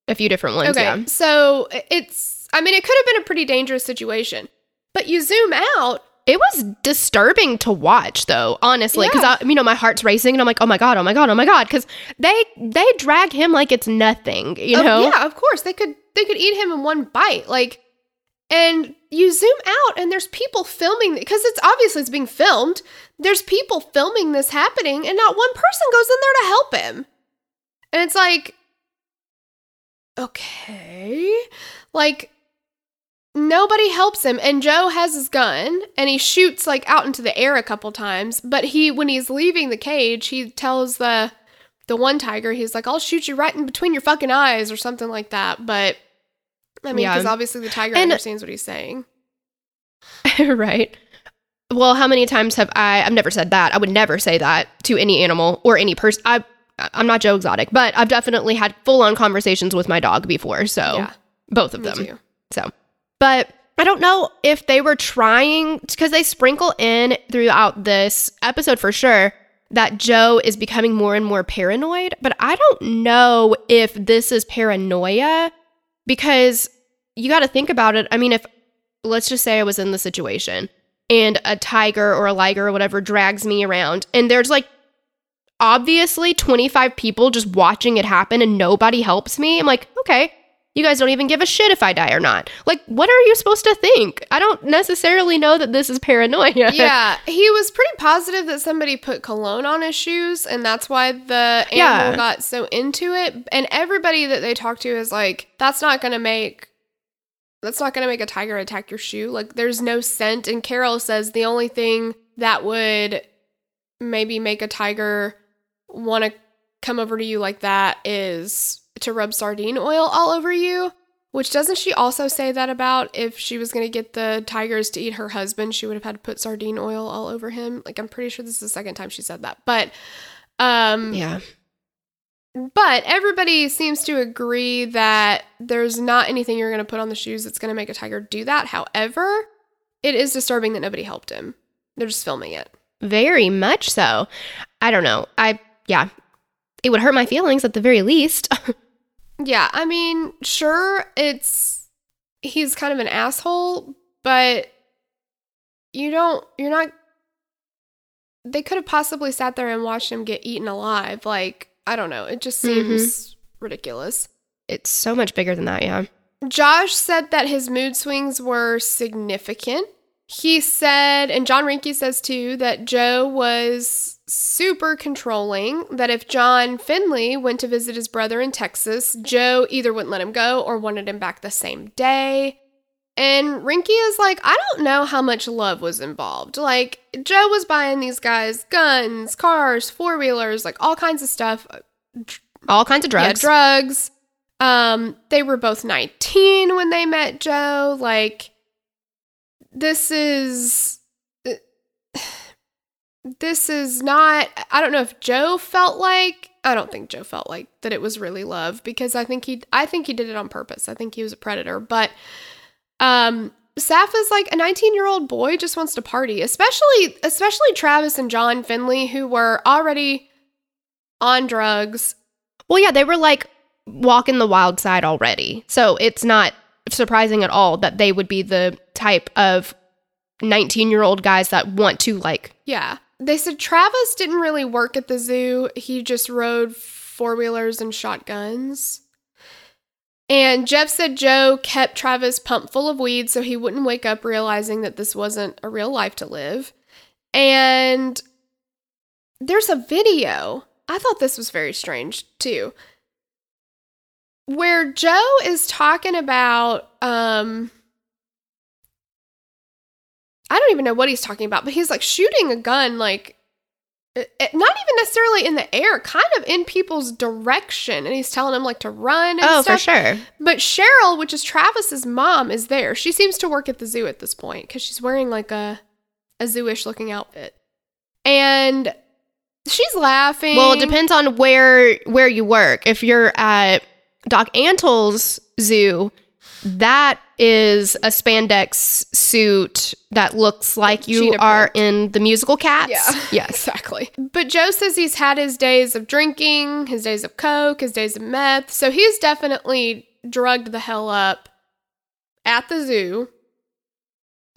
a few different ones. Okay. Yeah. So it's, I mean, it could have been a pretty dangerous situation. But you zoom out, It was disturbing to watch, though, honestly, because Yeah. I, you know, my heart's racing, and I'm like, oh my god, oh my god, oh my god, because they they drag him like it's nothing, you Oh, know. yeah, of course. They could they could eat him in one bite. Like and you zoom out and there's people filming because it's obviously it's being filmed. There's people filming this happening and not one person goes in there to help him. And it's like okay. Like nobody helps him and Joe has his gun and he shoots like out into the air a couple times, but he when he's leaving the cage, he tells the the one tiger, he's like, I'll shoot you right in between your fucking eyes or something like that. But I mean, Yeah. because obviously the tiger And- understands what he's saying. right. Well, how many times have I? I've never said that. I would never say that to any animal or any person. I, I'm not Joe Exotic, but I've definitely had full on conversations with my dog before. So yeah, both of them. too. So, but I don't know if they were trying because they sprinkle in throughout this episode for sure that Joe is becoming more and more paranoid. But I don't know if this is paranoia because you got to think about it. I mean, if let's just say I was in the situation and a tiger or a liger or whatever drags me around and there's like obviously 25 people just watching it happen and nobody helps me. I'm like, okay, you guys don't even give a shit if I die or not. Like, what are you supposed to think? I don't necessarily know that this is paranoia. yeah, he was pretty positive that somebody put cologne on his shoes, and that's why the animal Yeah. got so into it. And everybody that they talk to is like, "That's not gonna make, that's not gonna make a tiger attack your shoe. Like, there's no scent." And Carole says the only thing that would maybe make a tiger want to come over to you like that is to rub sardine oil all over you. Which doesn't she also say that about if she was going to get the tigers to eat her husband, she would have had to put sardine oil all over him? Like I'm pretty sure this is the second time she said that. But um Yeah. but everybody seems to agree that there's not anything you're going to put on the shoes that's going to make a tiger do that. However, it is disturbing that nobody helped him. They're just filming it. Very much so. I don't know. I, yeah. It would hurt my feelings at the very least. Yeah, I mean, sure, it's he's kind of an asshole, but you don't you're not they could have possibly sat there and watched him get eaten alive. Like, I don't know. It just seems mm-hmm. ridiculous. it's so much bigger than that, yeah. Josh said that his mood swings were significant. He said, and John Reinke says too, that Joe was super controlling. That if John Finlay went to visit his brother in Texas, Joe either wouldn't let him go or wanted him back the same day. And Reinke is like, I don't know how much love was involved. Like, Joe was buying these guys guns, cars, four wheelers, like all kinds of stuff. All kinds of drugs. Yeah, drugs. Um, they were both 19 when they met Joe. Like, this is. This is not. I don't know if Joe felt like. I don't think Joe felt like that it was really love because I think he. I think he did it on purpose. I think he was a predator. But, um, Saff is like a 19 year old boy just wants to party, especially especially Travis and John Finlay who were already on drugs Well, yeah, they were like walking the wild side already. So it's not surprising at all that they would be the type of 19 year old guys that want to like Yeah. They said Travis didn't really work at the zoo. He just rode four wheelers and shotguns. And Jeff said Joe kept Travis pumped full of weed so he wouldn't wake up realizing that this wasn't a real life to live. And there's a video. I thought this was very strange too. Where Joe is talking about um I don't even know what he's talking about, but he's like shooting a gun like it- it- not even necessarily in the air, kind of in people's direction and he's telling them like to run and Oh, stuff. for sure. But Cheryl, which is Travis's mom, is there. She seems to work at the zoo at this point because she's wearing like a a zooish looking outfit, and she's laughing. Well, it depends on where where you work. If you're at Doc Antle's zoo, that is a spandex suit that looks like you Cheetah are in the musical Cats. Yeah. Yes. exactly. But Joe says he's had his days of drinking, his days of coke, his days of meth. So he's definitely drugged the hell up at the zoo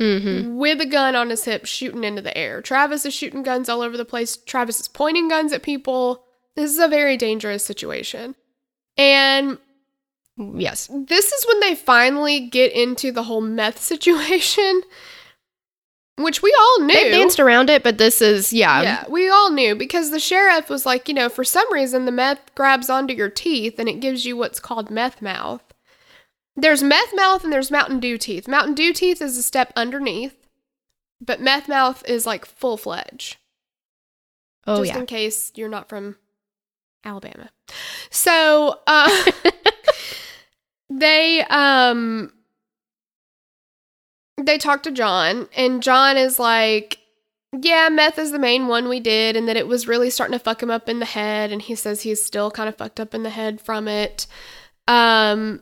Mm-hmm. with a gun on his hip shooting into the air. Travis is shooting guns all over the place. Travis is pointing guns at people. This is a very dangerous situation. And Yes. this is when they finally get into the whole meth situation, which we all knew. They've danced around it, but this is yeah. yeah, we all knew because the sheriff was like, you know, for some reason the meth grabs onto your teeth and it gives you what's called meth mouth. There's meth mouth and there's Mountain Dew teeth. Mountain Dew teeth is a step underneath, but meth mouth is like full fledged. Oh just yeah. in case you're not from Alabama. So uh, they um they talk to John, and John is like, "Yeah, meth is the main one we did, and that it was really starting to fuck him up in the head." And he says he's still kind of fucked up in the head from it. Um.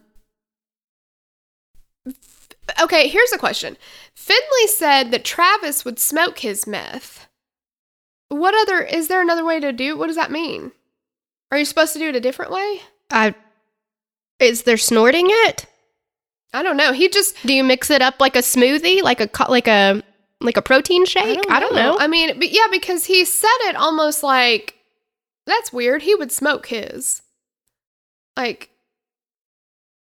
Okay, here's a question. Finlay said that Travis would smoke his meth. What other is there another way to do? What does that mean? Are you supposed to do it a different way? I is there snorting it? I don't know. He just Do you mix it up like a smoothie, like a like a like a protein shake? I don't know. I mean, but yeah, because he said it almost like that's weird. He would smoke his. Like,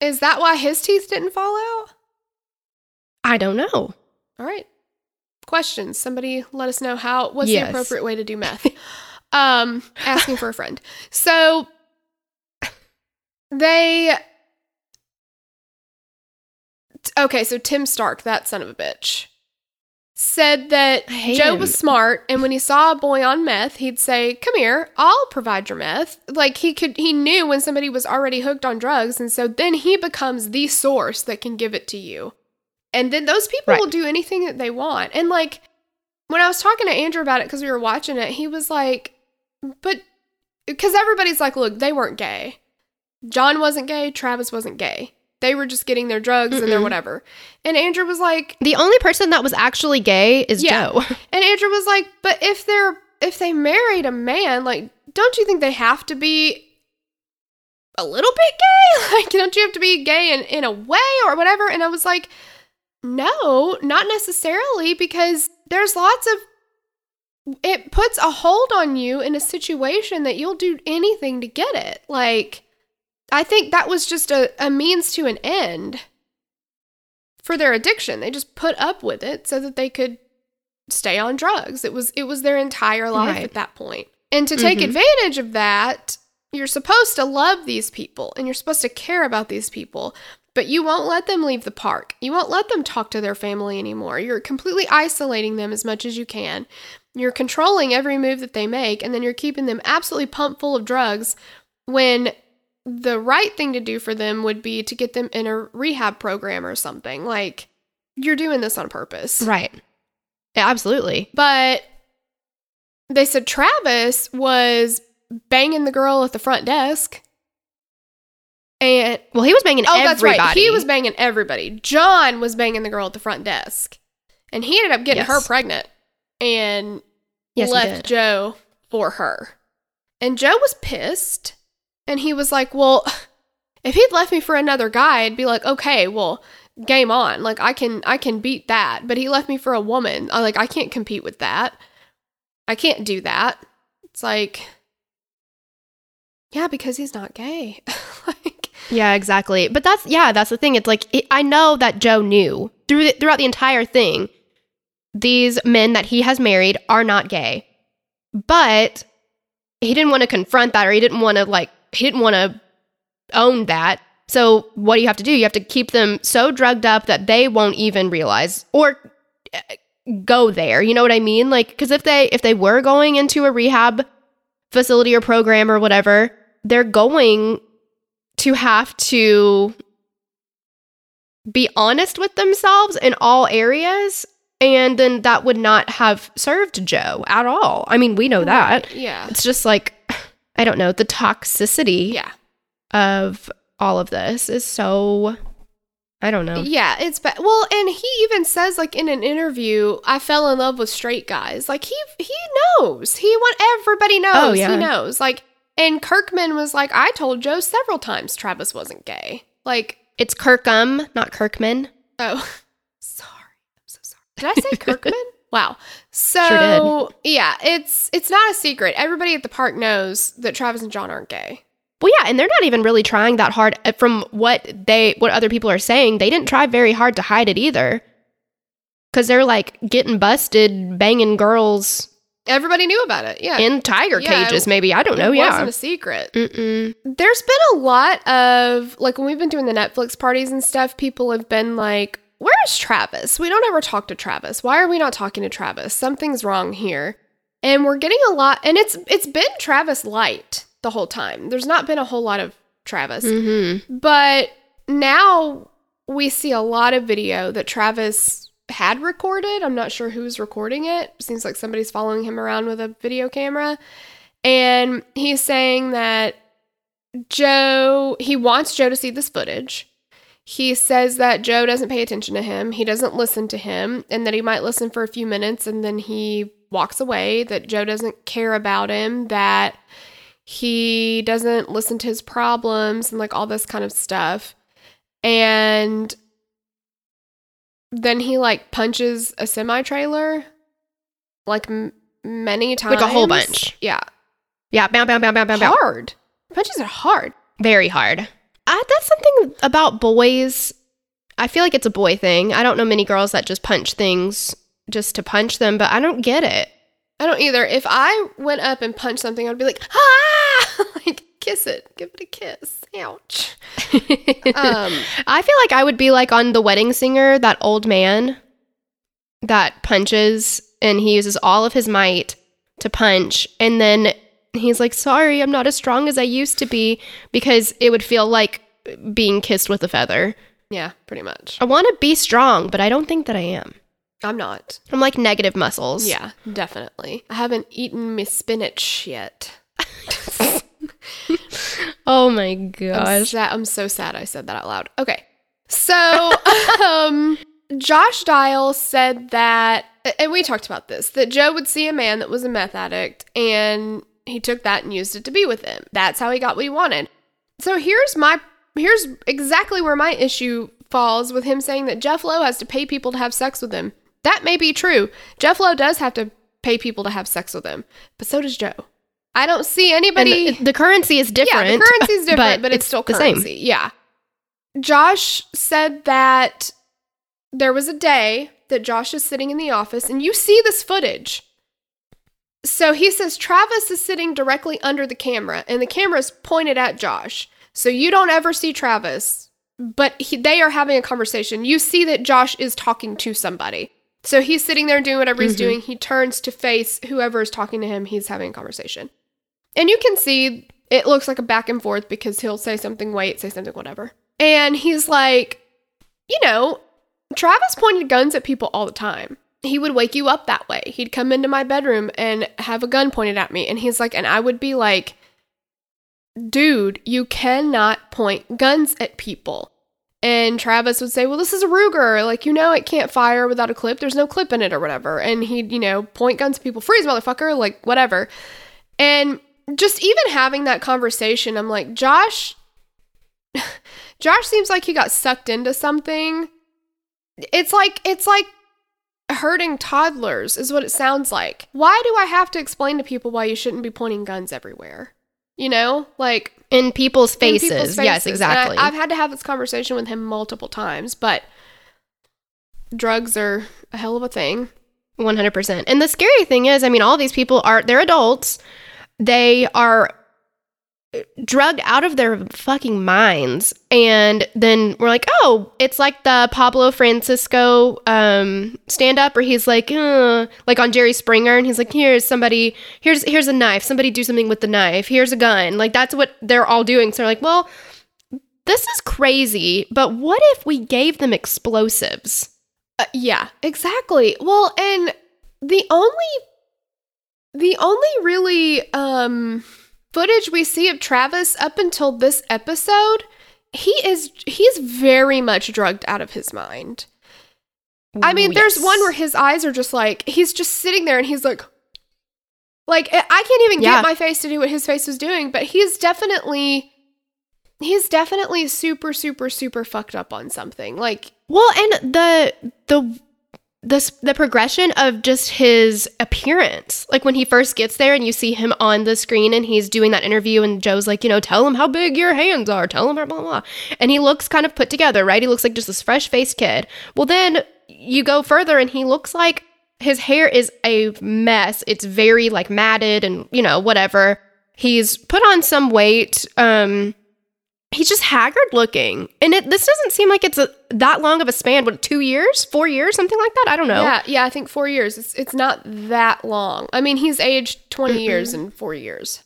is that why his teeth didn't fall out? I don't know. All right. Questions. Somebody let us know how what's Yes. the appropriate way to do meth. um, asking for a friend. So they Okay, so Tim Stark, that son of a bitch, said that Joe him. was smart and when he saw a boy on meth, he'd say, "Come here, I'll provide your meth." Like he could he knew when somebody was already hooked on drugs and so then he becomes the source that can give it to you. And then those people Right. will do anything that they want. And like when I was talking to Andrew about it cuz we were watching it, he was like, "But cuz everybody's like, look, they weren't gay. John wasn't gay, Travis wasn't gay. They were just getting their drugs and their whatever." And Andrew was like, The only person that was actually gay is Yeah. Joe. and Andrew was like, "But if they're if they married a man, like, don't you think they have to be a little bit gay? Like, don't you have to be gay in in a way or whatever?" And I was like, "No, not necessarily, because there's lots of it puts a hold on you in a situation that you'll do anything to get it. Like, I think that was just a, a means to an end." For their addiction, they just put up with it so that they could stay on drugs. It was it was their entire life Right. at that point. And to take Mhm. advantage of that, you're supposed to love these people and you're supposed to care about these people, but you won't let them leave the park. You won't let them talk to their family anymore. You're completely isolating them as much as you can. You're controlling every move that they make and then you're keeping them absolutely pumped full of drugs when the right thing to do for them would be to get them in a rehab program or something. Like you're doing this on purpose. right. Yeah, absolutely. But they said Travis was banging the girl at the front desk. And Well, he was banging oh, everybody. that's right. He was banging everybody. John was banging the girl at the front desk. And he ended up getting her pregnant and Yes, left. Joe for her. And Joe was pissed. And he was like, Well, if he'd left me for another guy, I'd be like, okay, well, game on. Like I can I can beat that. But he left me for a woman. I like I can't compete with that. I can't do that. It's like Yeah, because he's not gay. like Yeah, exactly. But that's yeah, that's the thing. It's like it, I know that Joe knew through the, throughout the entire thing. These men that he has married are not gay, but he didn't want to confront that, or he didn't want to like he didn't want to own that. So what do you have to do? You have to keep them so drugged up that they won't even realize or uh, go there. You know what I mean? Like because if they if they were going into a rehab facility or program or whatever, they're going to have to be honest with themselves in all areas. And then that would not have served Joe at all. I mean, we know that. Yeah. It's just like, I don't know, the toxicity Yeah. of all of this is so, I don't know. Yeah, it's bad. Well, and he even says like in an interview, I fell in love with straight guys. Like he he knows. He want everybody oh, knows. Oh, yeah. He knows. Like and Kirkman was like, I told Joe several times Travis wasn't gay. Like, It's Kirkham, not Kirkman. oh sorry. I'm so sorry. Did I say Kirkman? wow. So Sure yeah, it's it's not a secret. Everybody at the park knows that Travis and John aren't gay. Well, yeah, and they're not even really trying that hard. Uh, From what they, what other people are saying, they didn't try very hard to hide it either. Because they're like getting busted, banging girls Everybody knew about it. Yeah. in tiger Yeah, cages. Maybe I don't know. it Yeah. wasn't a secret. Mm-mm. There's been a lot of like when we've been doing the Netflix parties and stuff, people have been like, Where's Travis? We don't ever talk to Travis. Why are we not talking to Travis? Something's wrong here. And we're getting a lot and it's it's been Travis light the whole time. There's not been a whole lot of Travis. Mm-hmm. But now we see a lot of video that Travis had recorded. I'm not sure who's recording it. Seems like somebody's following him around with a video camera. And he's saying that Joe, he wants Joe to see this footage. He says that Joe doesn't pay attention to him, he doesn't listen to him, and that he might listen for a few minutes and then he walks away, that Joe doesn't care about him, that he doesn't listen to his problems and like all this kind of stuff. And then he like punches a semi trailer like m- many times. Like a whole bunch. Yeah. Yeah. Bam, bam, bam, bam, bam, bam. Hard. Punches are hard. Very hard. Uh, that's something about boys. I feel like it's a boy thing. I don't know many girls that just punch things just to punch them, but I don't get it. I don't either. If I went up and punched something, I'd be like, ah, like kiss it, give it a kiss. Ouch. Um, I feel like I would be like on The Wedding Singer, that old man that punches and he uses all of his might to punch. And then he's like, sorry, I'm not as strong as I used to be because it would feel like being kissed with a feather. yeah, pretty much. I want to be strong, but I don't think that I am. I'm not. I'm like negative muscles. Yeah, definitely. I haven't eaten my spinach yet. Oh my I'm, gosh. sad, I'm so sad I said that out loud. Okay. So, um, Josh Dial said that, and we talked about this, that Joe would see a man that was a meth addict and he took that and used it to be with him. That's how he got what he wanted. So here's my, here's exactly where my issue falls with him saying that Jeff Lowe has to pay people to have sex with him. That may be true. Jeff Lowe does have to pay people to have sex with him, but so does Joe. I don't see anybody. the, the currency is different. Yeah, the currency is different, but, it's, still the same. Yeah. Josh said that there was a day that Josh is sitting in the office, and you see this footage. So he says Travis is sitting directly under the camera, and the camera is pointed at Josh. So you don't ever see Travis, but he, they are having a conversation. You see that Josh is talking to somebody. So he's sitting there doing whatever he's Mhm. doing. He turns to face whoever is talking to him. He's having a conversation. And you can see it looks like a back and forth because he'll say something, wait, say something, whatever. And he's like, you know, Travis pointed guns at people all the time. He would wake you up that way. He'd come into my bedroom and have a gun pointed at me. And he's like, and I would be like, dude, you cannot point guns at people. And Travis would say, well, this is a Ruger. Like, you know, it can't fire without a clip. There's no clip in it or whatever. And he'd, you know, point guns at people, freeze, motherfucker, like, whatever. And just even having that conversation, I'm like, Josh, Josh seems like he got sucked into something. It's like, it's like hurting toddlers, is what it sounds like. Why do I have to explain to people why you shouldn't be pointing guns everywhere? You know, like In people's in faces. Yes, faces. And I- exactly. I've had to have this conversation with him multiple times, but drugs are a hell of a thing. 100%. And the scary thing is, I mean, all these people are, they're adults. They are drugged out of their fucking minds. And then we're like, oh, it's like the Pablo Francisco um, stand up where he's like, uh, like on Jerry Springer. And he's like, here's somebody, here's, here's a knife. Somebody do something with the knife. Here's a gun. Like that's what they're all doing. So they're like, well, this is crazy, but what if we gave them explosives? Uh, yeah, exactly. Well, and the only the only really um footage we see of Travis up until this episode, he is he's very much drugged out of his mind. I mean, there's one where his eyes are just like he's just sitting there and he's like like I I can't even Yeah. get my face to do what his face was doing, but he's definitely he's definitely super super super fucked up on something. Like Well, and the the the the progression of just his appearance, like when he first gets there and you see him on the screen and he's doing that interview and Joe's like, you know, tell him how big your hands are, tell him blah blah blah, and he looks kind of put together, right? He looks like just this fresh faced kid. Well, then you go further and he looks like his hair is a mess. It's very like matted and you know whatever. He's put on some weight. Um, he's just haggard looking and it this doesn't seem like it's a, that long of a span what two years four years something like that i don't know Yeah, yeah, I think four years. It's it's not that long. I mean, he's aged 20 years in four years.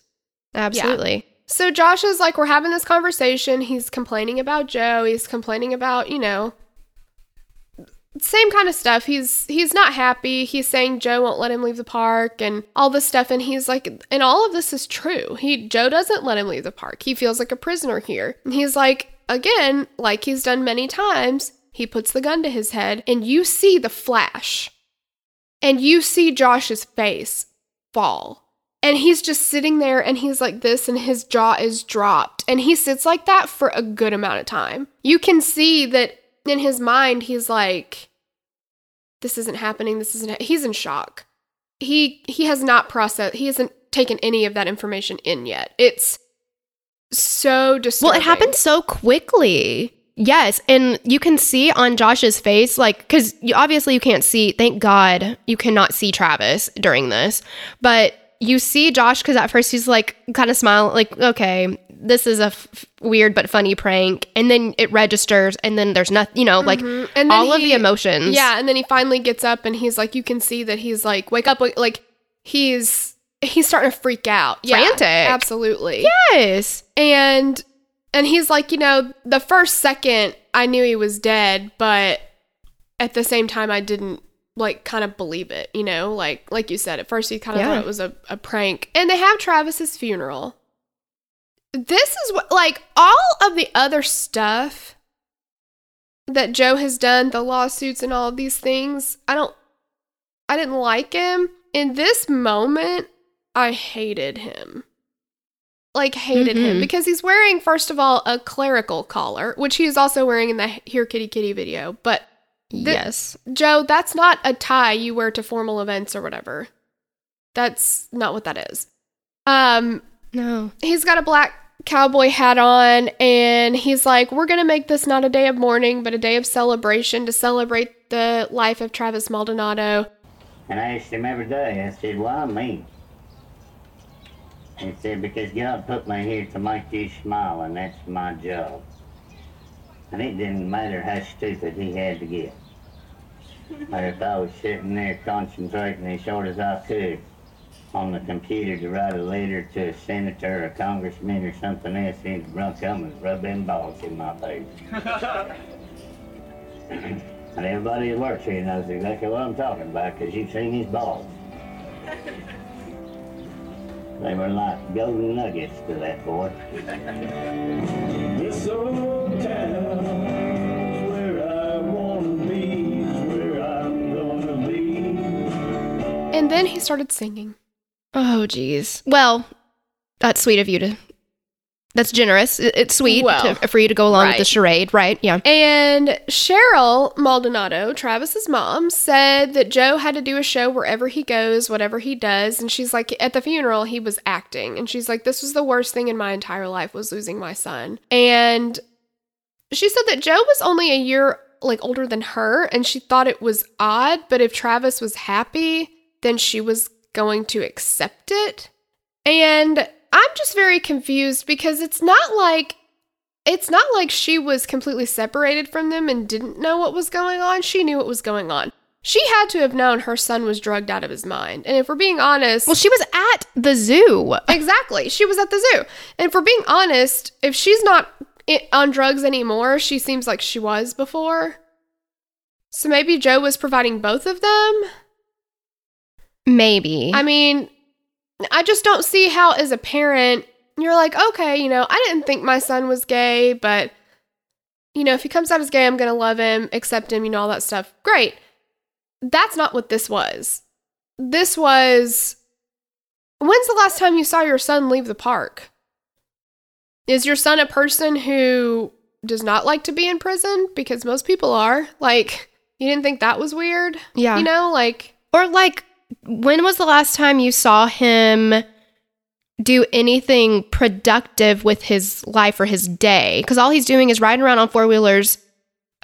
absolutely So Josh is like, we're having this conversation. He's complaining about Joe. He's complaining about, you know, same kind of stuff. He's he's not happy. He's saying Joe won't let him leave the park and all this stuff. And he's like, and all of this is true. He Joe doesn't let him leave the park. He feels like a prisoner here. And he's like, again, like he's done many times. He puts the gun to his head, and you see the flash, and you see Josh's face fall. And he's just sitting there and he's like this, and his jaw is dropped. And he sits like that for a good amount of time. You can see that in his mind, he's like, this isn't happening. This isn't, ha-" he's in shock. He, he has not processed, he hasn't taken any of that information in yet. It's so well it happened so quickly yes and you can see on josh's face like because you obviously you can't see thank god you cannot see travis during this but you see josh because at first he's like kind of smile like okay this is a f- weird but funny prank and then it registers and then there's nothing you know like Mhm. And all of the emotions Yeah, and then he finally gets up and he's like, you can see that he's like, wake up, like he's he's starting to freak out, yeah, Frantic. absolutely. yes and and he's like, you know, the first second I knew he was dead, but at the same time I didn't like kind of believe it, you know, like like you said, at first you kind of Yeah. thought it was a, a prank. And they have Travis's funeral. This is what like all of the other stuff that Joe has done, the lawsuits and all of these things, I don't I didn't like him. In this moment, I hated him. Like hated him Mhm. because he's wearing first of all a clerical collar, which he is also wearing in the Here Kitty Kitty video, but The- yes Joe, that's not a tie you wear to formal events or whatever. That's not what that is. Um, no he's got a black cowboy hat on, and he's like, We're gonna make this not a day of mourning, but a day of celebration to celebrate the life of Travis Maldonado. And I asked him every day, I said, why me? He said, because God put me here to make you smile, and that's my job. And it didn't matter how stupid he had to get. But if I was sitting there concentrating as short as I could on the computer to write a letter to a senator or a congressman or something else, he'd run come and rub them balls in my face. and everybody who works here knows exactly what I'm talking about because you've seen his balls. They were like golden nuggets to that boy. This old town And then he started singing. oh geez well that's sweet of you to That's generous. It's sweet Well, to, for you to go along with the charade, right? Yeah. And Cheryl Maldonado, Travis's mom, said that Joe had to do a show wherever he goes, whatever he does. And she's like, at the funeral, he was acting. And she's like, this was the worst thing in my entire life was losing my son. And she said that Joe was only a year like older than her, and she thought it was odd. But if Travis was happy, then she was going to accept it. And I'm just very confused because it's not like it's not like she was completely separated from them and didn't know what was going on. She knew what was going on. She had to have known her son was drugged out of his mind. And if we're being honest, Well, she was at the zoo. exactly, she was at the zoo. And for being honest, if she's not on drugs anymore, she seems like she was before. So maybe Joe was providing both of them. Maybe. I mean, I just don't see how, as a parent, you're like, okay, you know, I didn't think my son was gay, but, you know, if he comes out as gay, I'm going to love him, accept him, you know, all that stuff. Great. That's not what this was. This was, when's the last time you saw your son leave the park? Is your son a person who does not like to be in prison? Because most people are. Like, you didn't think that was weird? yeah. You know, like, Or like, when was the last time you saw him do anything productive with his life or his day? Because all he's doing is riding around on four wheelers,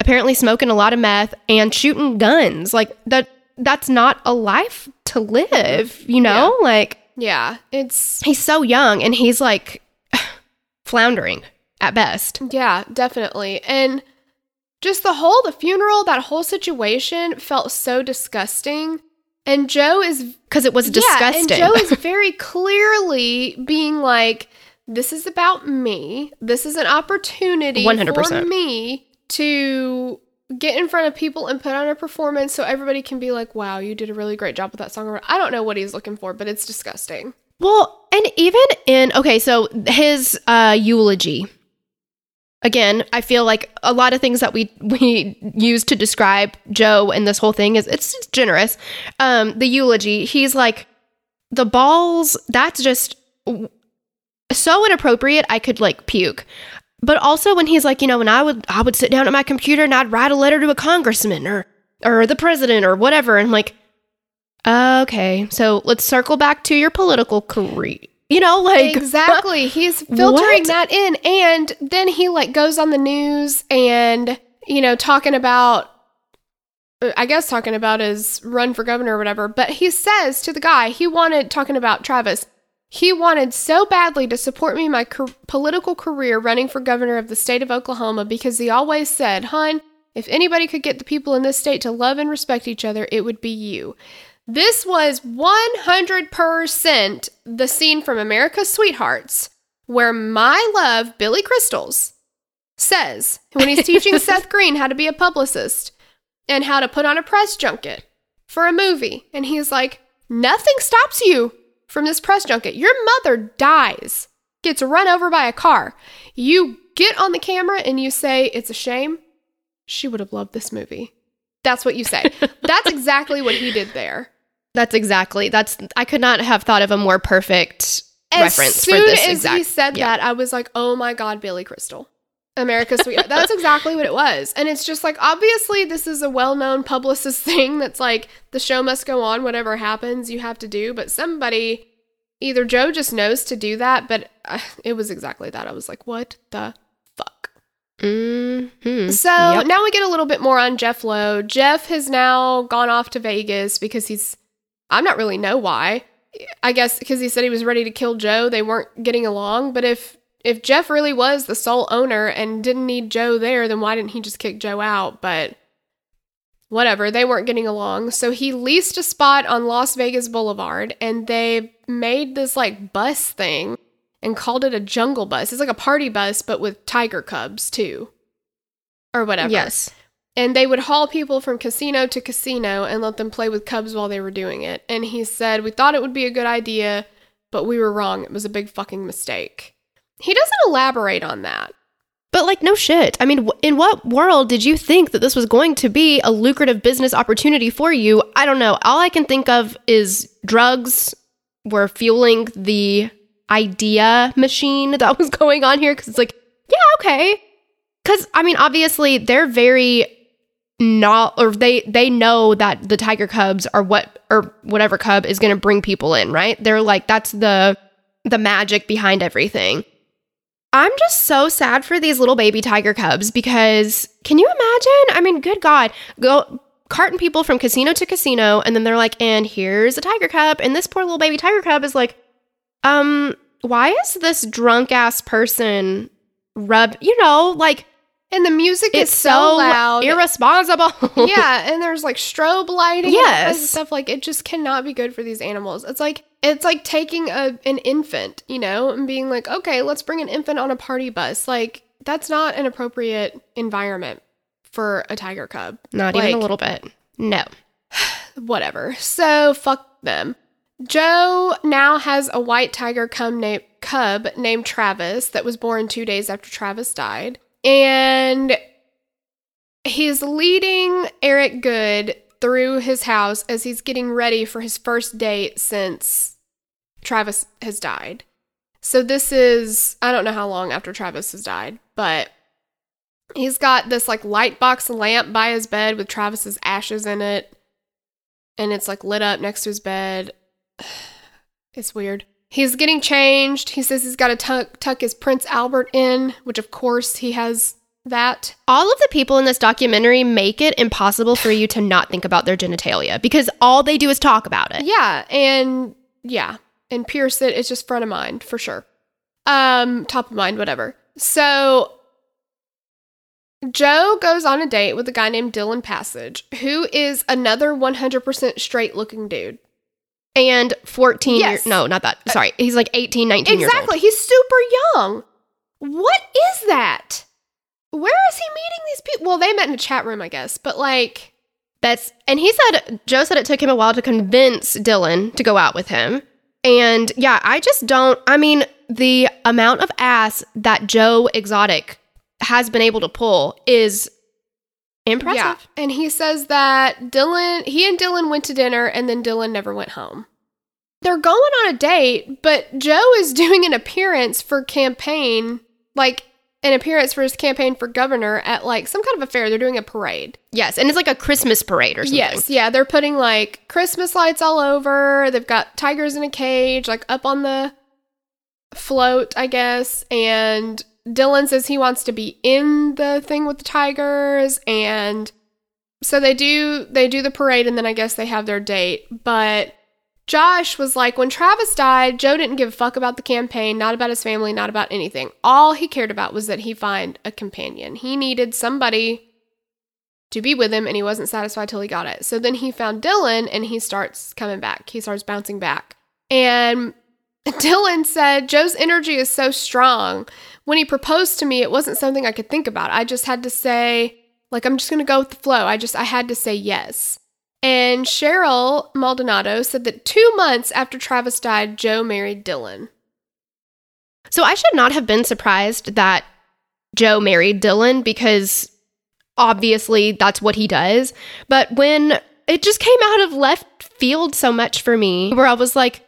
apparently smoking a lot of meth and shooting guns. Like that. That's not a life to live. You know, like yeah, it's he's so young and he's like floundering at best. Yeah, definitely. And just the whole the funeral, that whole situation felt so disgusting. And Joe is Because it was disgusting. Yeah, and Joe is very clearly being like, "This is about me. This is an opportunity 100%. for me to get in front of people and put on a performance, so everybody can be like, "Wow, you did a really great job with that song." I don't know what he's looking for, but it's disgusting. Well, and even in okay, so his uh eulogy. Again, I feel like a lot of things that we we use to describe Joe and this whole thing is it's, it's generous. Um the eulogy, he's like the balls, that's just so inappropriate I could like puke. But also when he's like, you know, when I would I would sit down at my computer and I'd write a letter to a congressman or or the president or whatever and I'm like Okay, so let's circle back to your political career. You know, like exactly he's filtering What? that in and then he like goes on the news and you know talking about uh, i guess talking about his run for governor or whatever but he says to the guy he wanted talking about travis he wanted so badly to support me in my car- political career running for governor of the state of oklahoma because he always said hun if anybody could get the people in this state to love and respect each other it would be you this was 100% the scene from America's Sweethearts where my love, Billy Crystals, says when he's teaching Seth Green how to be a publicist and how to put on a press junket for a movie. And he's like, Nothing stops you from this press junket. Your mother dies, gets run over by a car. You get on the camera and you say, It's a shame. She would have loved this movie. That's what you say. That's exactly what he did there. That's exactly that's I could not have thought of a more perfect As reference for this as exact. he said yeah. that, I was like, "Oh my god, Billy Crystal, America's Sweetheart." That's exactly what it was, and it's just like obviously this is a well-known publicist thing that's like the show must go on, whatever happens, you have to do. But somebody, either Joe just knows to do that, but uh, it was exactly that. I was like, "What the fuck." Mhm. So Yep. now we get a little bit more on Jeff Lowe. Jeff has now gone off to Vegas because he's, I'm not really know why. I guess because he said he was ready to kill Joe. They weren't getting along. But if if Jeff really was the sole owner and didn't need Joe there, then why didn't he just kick Joe out? But whatever, they weren't getting along. So he leased a spot on Las Vegas Boulevard and they made this like bus thing and called it a jungle bus. It's like a party bus, but with tiger cubs too. Or whatever. Yes. And they would haul people from casino to casino and let them play with cubs while they were doing it. And he said, We thought it would be a good idea, but we were wrong. It was a big fucking mistake. He doesn't elaborate on that. But like no shit. I mean, in what world did you think that this was going to be a lucrative business opportunity for you? I don't know. All I can think of is drugs were fueling the idea machine that was going on here because it's like, yeah, okay. Because I mean, obviously they're very not, or they they know that the tiger cubs are what or whatever cub is going to bring people in, right? They're like that's the the magic behind everything. I'm just so sad for these little baby tiger cubs because can you imagine? I mean, good God, go carting people from casino to casino, and then they're like, and here's a tiger cub, and this poor little baby tiger cub is like, um, why is this drunk ass person rub? You know, like And the music it's is so, loud. irresponsible. yeah, and there's like strobe lighting yes, and stuff. Like it just cannot be good for these animals. It's like it's like taking a an infant, you know, and being like, okay, let's bring an infant on a party bus. Like that's not an appropriate environment for a tiger cub. Not even a little bit. No. Whatever. So fuck them. Joe now has a white tiger cub named Travis that was born two days after Travis died, and he's leading Eric Goode through his house as he's getting ready for his first date since Travis has died. So this is I don't know how long after Travis has died, but he's got this like light box lamp by his bed with Travis's ashes in it and it's like lit up next to his bed. It's weird. He's getting changed. He says he's got to tuck, tuck his Prince Albert in, which of course he has that. All of the people in this documentary make it impossible for you to not think about their genitalia because all they do is talk about it. Yeah, and yeah, and Pierce it is just front of mind for sure. Um, top of mind, whatever. So Joe goes on a date with a guy named Dillon Passage, who is another 100% straight looking dude. And 14 Yes. years, no, not that. Uh, Sorry. He's like 18, 19 years old. Exactly. He's super young. What is that? Where is he meeting these people? Well, they met in a chat room, I guess, but like, That's and he said Joe said it took him a while to convince Dillon to go out with him. And yeah, I just don't I mean, the amount of ass that Joe Exotic has been able to pull is impressive. yeah. And he says that Dillon, he and Dillon went to dinner and then Dillon never went home. They're going on a date, but Joe is doing an appearance for campaign, like an appearance for his campaign for governor at like some kind of a fair. They're doing a parade. Yes, and it's like a Christmas parade or something. Yes, yeah, they're putting like Christmas lights all over. They've got tigers in a cage, like up on the float, I guess. And Dillon says he wants to be in the thing with the tigers, and so they do. They do the parade, and then I guess they have their date. But Josh was like, when Travis died, Joe didn't give a fuck about the campaign, not about his family, not about anything. All he cared about was that he find a companion. He needed somebody to be with him and he wasn't satisfied till he got it. So then he found Dillon and he starts coming back. He starts bouncing back. And Dillon said, Joe's energy is so strong. When he proposed to me, it wasn't something I could think about. I just had to say, like, I'm just going to go with the flow. I just, I had to say yes. And Cheryl Maldonado said that two months after Travis died, Joe married Dillon. So I should not have been surprised that Joe married Dillon because obviously that's what he does. But when it just came out of left field so much for me, where I was like,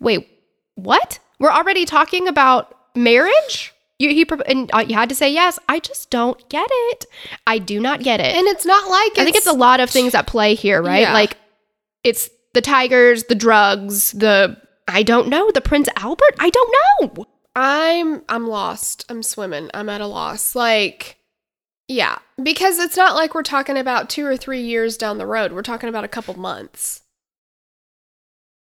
wait, what? We're already talking about marriage? You, he, and uh, you had to say yes. I just don't get it. I do not get it. And it's not like I think it's a lot of things at play here, right? Yeah. Like it's the tigers, the drugs, the I don't know, the Prince Albert. I don't know. I'm I'm lost. I'm swimming. I'm at a loss. Like yeah, because it's not like we're talking about 2 or 3 years down the road. We're talking about a couple months.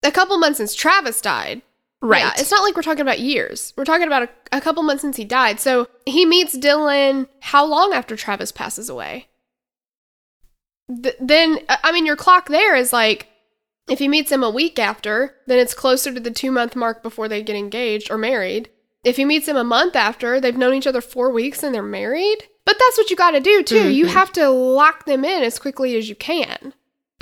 A couple months since Travis died. Right. Yeah, it's not like we're talking about years. We're talking about a, a couple months since he died. So he meets Dillon how long after Travis passes away? Th- then, uh, I mean, your clock there is like, if he meets him a week after, then it's closer to the two month mark before they get engaged or married. If he meets him a month after, they've known each other four weeks and they're married. But that's what you got to do too. You Mhm. have to lock them in as quickly as you can.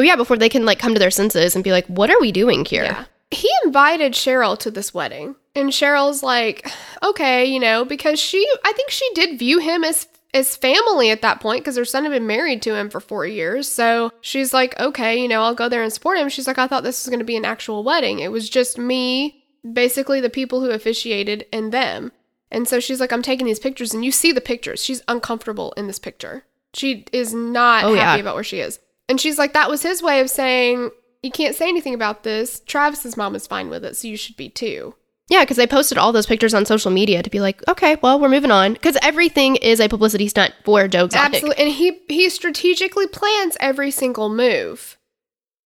Oh, yeah, before they can like come to their senses and be like, what are we doing here? Yeah. He invited Cheryl to this wedding. And Cheryl's like, okay, you know, because she I think she did view him as as family at that point because her son had been married to him for four years. So she's like, okay, you know, I'll go there and support him. She's like, I thought this was gonna be an actual wedding. It was just me basically the people who officiated and them. And so she's like, I'm taking these pictures, and you see the pictures. She's uncomfortable in this picture. She is not Oh, happy yeah. about where she is. And she's like, that was his way of saying, you can't say anything about this. Travis's mom is fine with it, so you should be too. Yeah, because they posted all those pictures on social media to be like, okay, well, we're moving on. Because everything is a publicity stunt for Joe Exotic. Absolutely. And he he strategically plans every single move.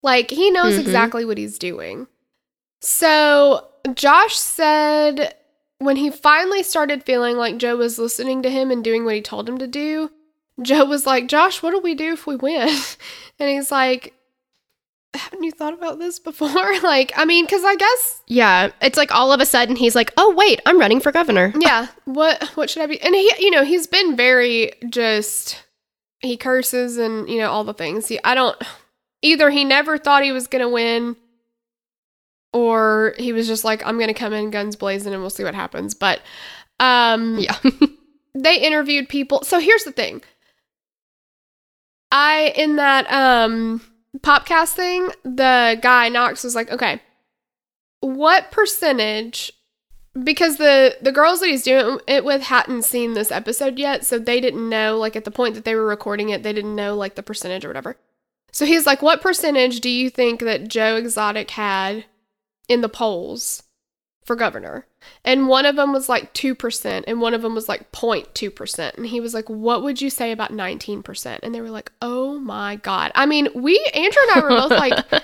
Like he knows Mhm. exactly what he's doing. So Josh said when he finally started feeling like Joe was listening to him and doing what he told him to do, Joe was like, Josh, what do we do if we win? And he's like, haven't you thought about this before? like, I mean, because I guess Yeah, it's like all of a sudden he's like, oh, wait, I'm running for governor. yeah what what should i be and he you know he's been very just he curses and you know all the things he, i don't either he never thought he was gonna win or he was just like i'm gonna come in guns blazing and we'll see what happens but um Yeah. they interviewed people so here's the thing i in that um popcast thing the guy knox was like okay what percentage because the the girls that he's doing it with hadn't seen this episode yet so they didn't know like at the point that they were recording it they didn't know like the percentage or whatever. So he's like what percentage do you think that joe exotic had in the polls for governor and one of them was like 2% and one of them was like 0.2% and he was like what would you say about 19% and they were like oh my god i mean we andrew and i were both like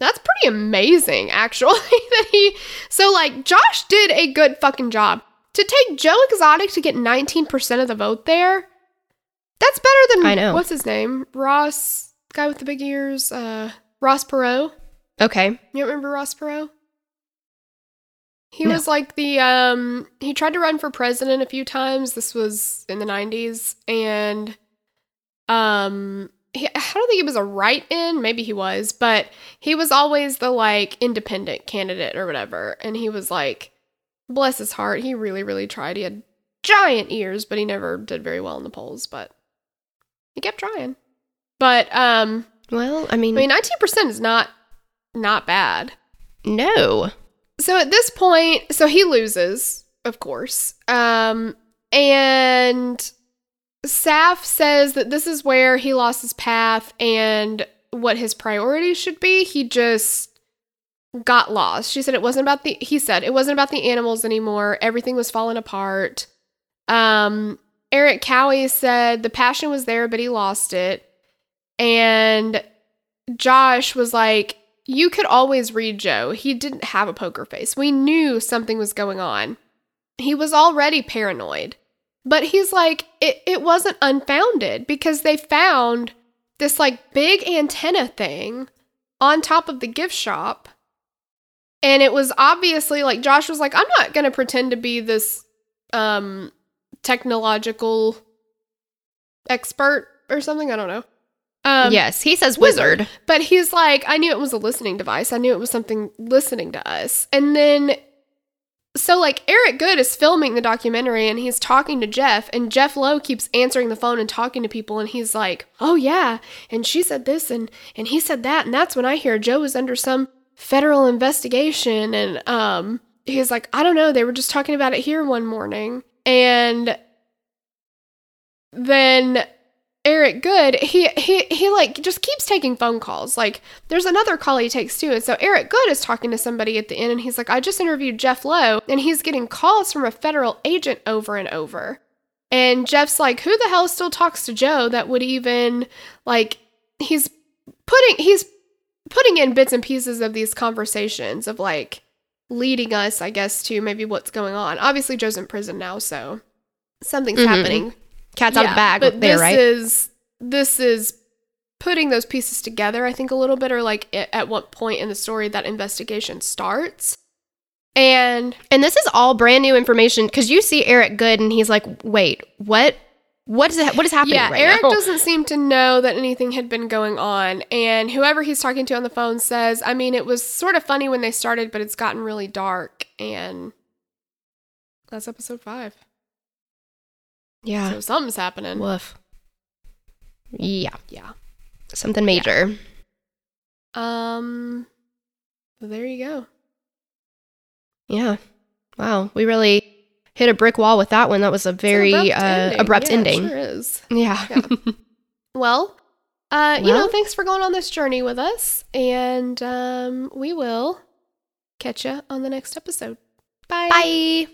that's pretty amazing, actually. that he so like Josh did a good fucking job to take Joe Exotic to get 19% of the vote there. That's better than I know. what's his name, Ross, guy with the big ears, uh, Ross Perot. okay. You don't remember Ross Perot? He No. was like the um he tried to run for president a few times. This was in the 90s and um he, I don't think he was a write-in, maybe he was, but he was always the like independent candidate or whatever and he was like bless his heart, he really really tried. He had giant ears, but he never did very well in the polls, but he kept trying. But um Well, I mean, I mean 19% is not not bad. no. So at this point, so he loses, of course. Um, and Saff says that this is where he lost his path and what his priorities should be. He just got lost. She said it wasn't about the he said it wasn't about the animals anymore. Everything was falling apart. Um Erik Cowie said the passion was there, but he lost it. And Josh was like, You could always read Joe. He didn't have a poker face. We knew something was going on. He was already paranoid. But he's like, it, it wasn't unfounded because they found this like big antenna thing on top of the gift shop. And it was obviously like Josh was like, I'm not gonna pretend to be this um technological expert or something. I don't know. Um, yes, he says wizard. wizard. but he's like, I knew it was a listening device. I knew it was something listening to us. And then, so like Eric Goode is filming the documentary and he's talking to Jeff, and Jeff Lowe keeps answering the phone and talking to people, and he's like, Oh yeah, and she said this, and and he said that, and that's when I hear Joe was under some federal investigation, and um, he's like, I don't know, they were just talking about it here one morning, and then Eric Goode, he he he like just keeps taking phone calls. Like there's another call he takes too. And so Eric Goode is talking to somebody at the end and he's like, I just interviewed Jeff Lowe and he's getting calls from a federal agent over and over. And Jeff's like, who the hell still talks to Joe that would even like he's putting he's putting in bits and pieces of these conversations of like leading us, I guess, to maybe what's going on. Obviously Joe's in prison now, so something's Mhm. happening Cat's out of the bag but there, this right? is this is putting those pieces together. I think a little bit, or like at at what point in the story that investigation starts. And and this is all brand new information because you see Eric Goode and he's like, wait, what? What is it, what is happening yeah, right Eric now? doesn't seem to know that anything had been going on. And whoever he's talking to on the phone says, I mean, it was sort of funny when they started, but it's gotten really dark. And that's episode five. Yeah. So something's happening. Woof. Yeah. Yeah. Something major. Um, so there you go. Yeah. Wow. We really hit a brick wall with that one. That was a very abrupt uh, ending. abrupt Yeah, it ending. Sure is. Yeah. Yeah. Well, uh, you know, thanks for going on this journey with us, and um, we will catch you on the next episode. Bye. Bye.